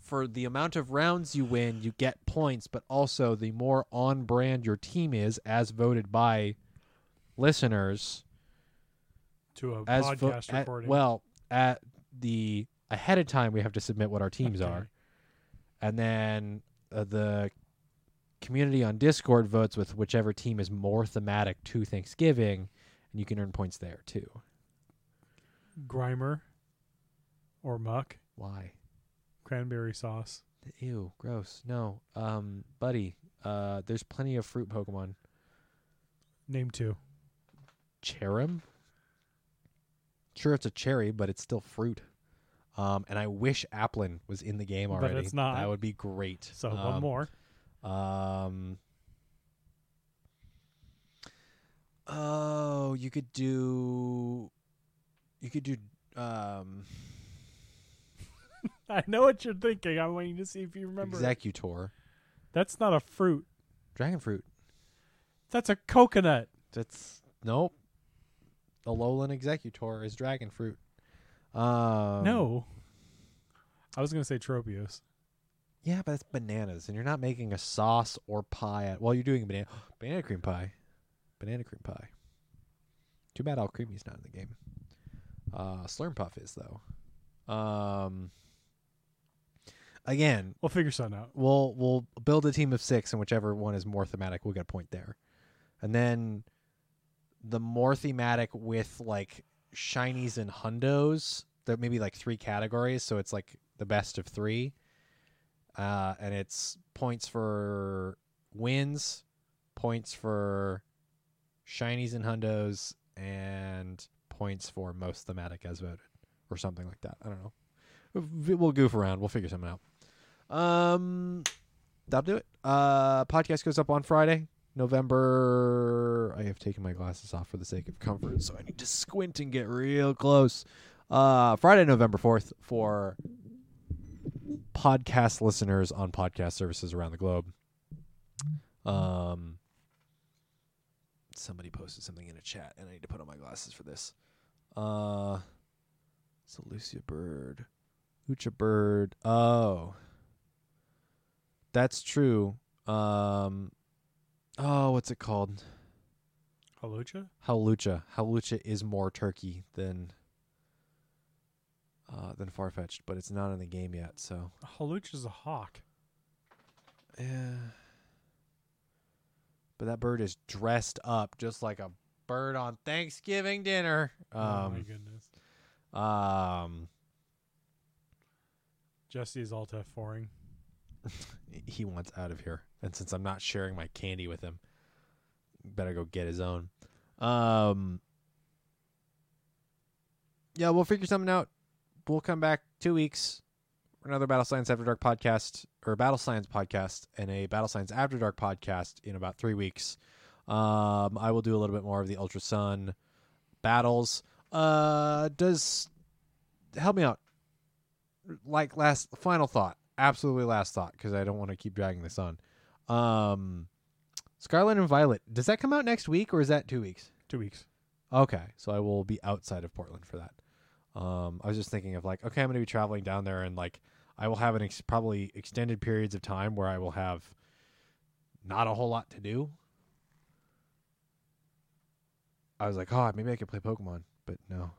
for the amount of rounds you win, you get points, but also the more on brand your team is, as voted by listeners, To a as vo- podcast at- recording. well, at the ahead of time, we have to submit what our teams Okay. are, and then uh, the community on Discord votes with whichever team is more thematic to Thanksgiving, and you can earn points there too. Grimer or Muck, Why? cranberry sauce. Ew, gross. No, um, buddy. Uh, there's plenty of fruit Pokemon. Name two. Cherrim. Sure, it's a cherry, but it's still fruit. Um, and I wish Applin was in the game already. But it's not. That would be great. So one Um, more. Um. Oh, you could do. You could do. Um. I know what you're thinking. I'm waiting to see if you remember. Exeggutor. That's not a fruit. Dragon fruit. That's a coconut. That's nope. The Alolan Exeggutor is dragon fruit. Um, no. I was gonna say Tropius. Yeah, but it's bananas, and you're not making a sauce or pie. At, well, you're doing a banana banana cream pie, banana cream pie. Too bad Alcremie's not in the game. Uh, Slurpuff is though. Um, again, We'll figure something out. we'll we'll build a team of six, and whichever one is more thematic, we'll get a point there. And then the more thematic with like shinies and hundos, there may be like three categories, so it's like the best of three. Uh, and it's points for wins, points for shinies and hundos, and points for most thematic as voted, or something like that. I don't know. We'll- goof around. We'll figure something out. Um, that'll do it. Uh, podcast goes up on Friday, November. I have taken my glasses off for the sake of comfort, so I need to squint and get real close. Uh, Friday, November fourth, for podcast listeners on podcast services around the globe. Um, somebody posted something in a chat, and I need to put on my glasses for this. Uh, so Lucia Bird, Lucha Bird. Oh, that's true. Um, oh, what's it called? Hawlucha? Hawlucha. Hawlucha is more turkey than uh, than Farfetch'd, but it's not in the game yet. So Hawlucha's a hawk. yeah. But that bird is dressed up just like a bird on Thanksgiving dinner. oh my Um, goodness. um, Jesse is all F foring. he wants out of here, and since I'm not sharing my candy with him, better go get his own. Um, yeah, we'll figure something out. We'll come back two weeks for another Battle Science After Dark podcast or Battle Science podcast and a Battle Science After Dark podcast in about three weeks. Um, I will do a little bit more of the Ultra Sun battles. Uh, does help me out? Like last final thought, absolutely last thought, because I don't want to keep dragging this on. Um, Scarlet and Violet, does that come out next week or is that two weeks? Two weeks. Okay, so I will be outside of Portland for that. Um, I was just thinking of like, okay, I'm going to be traveling down there, and like, I will have an ex- probably extended periods of time where I will have not a whole lot to do. I was like, oh, maybe I could play Pokemon, but no.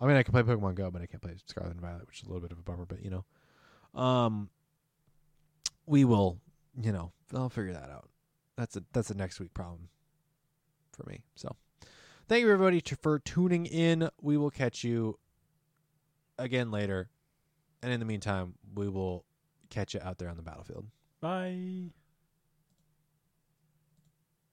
I mean, I can play Pokemon Go, but I can't play Scarlet and Violet, which is a little bit of a bummer. But you know, um, we will, you know, I'll figure that out. That's a that's a next week problem for me. So. Thank you, everybody, for tuning in. We will catch you again later. And in the meantime, we will catch you out there on the battlefield. Bye.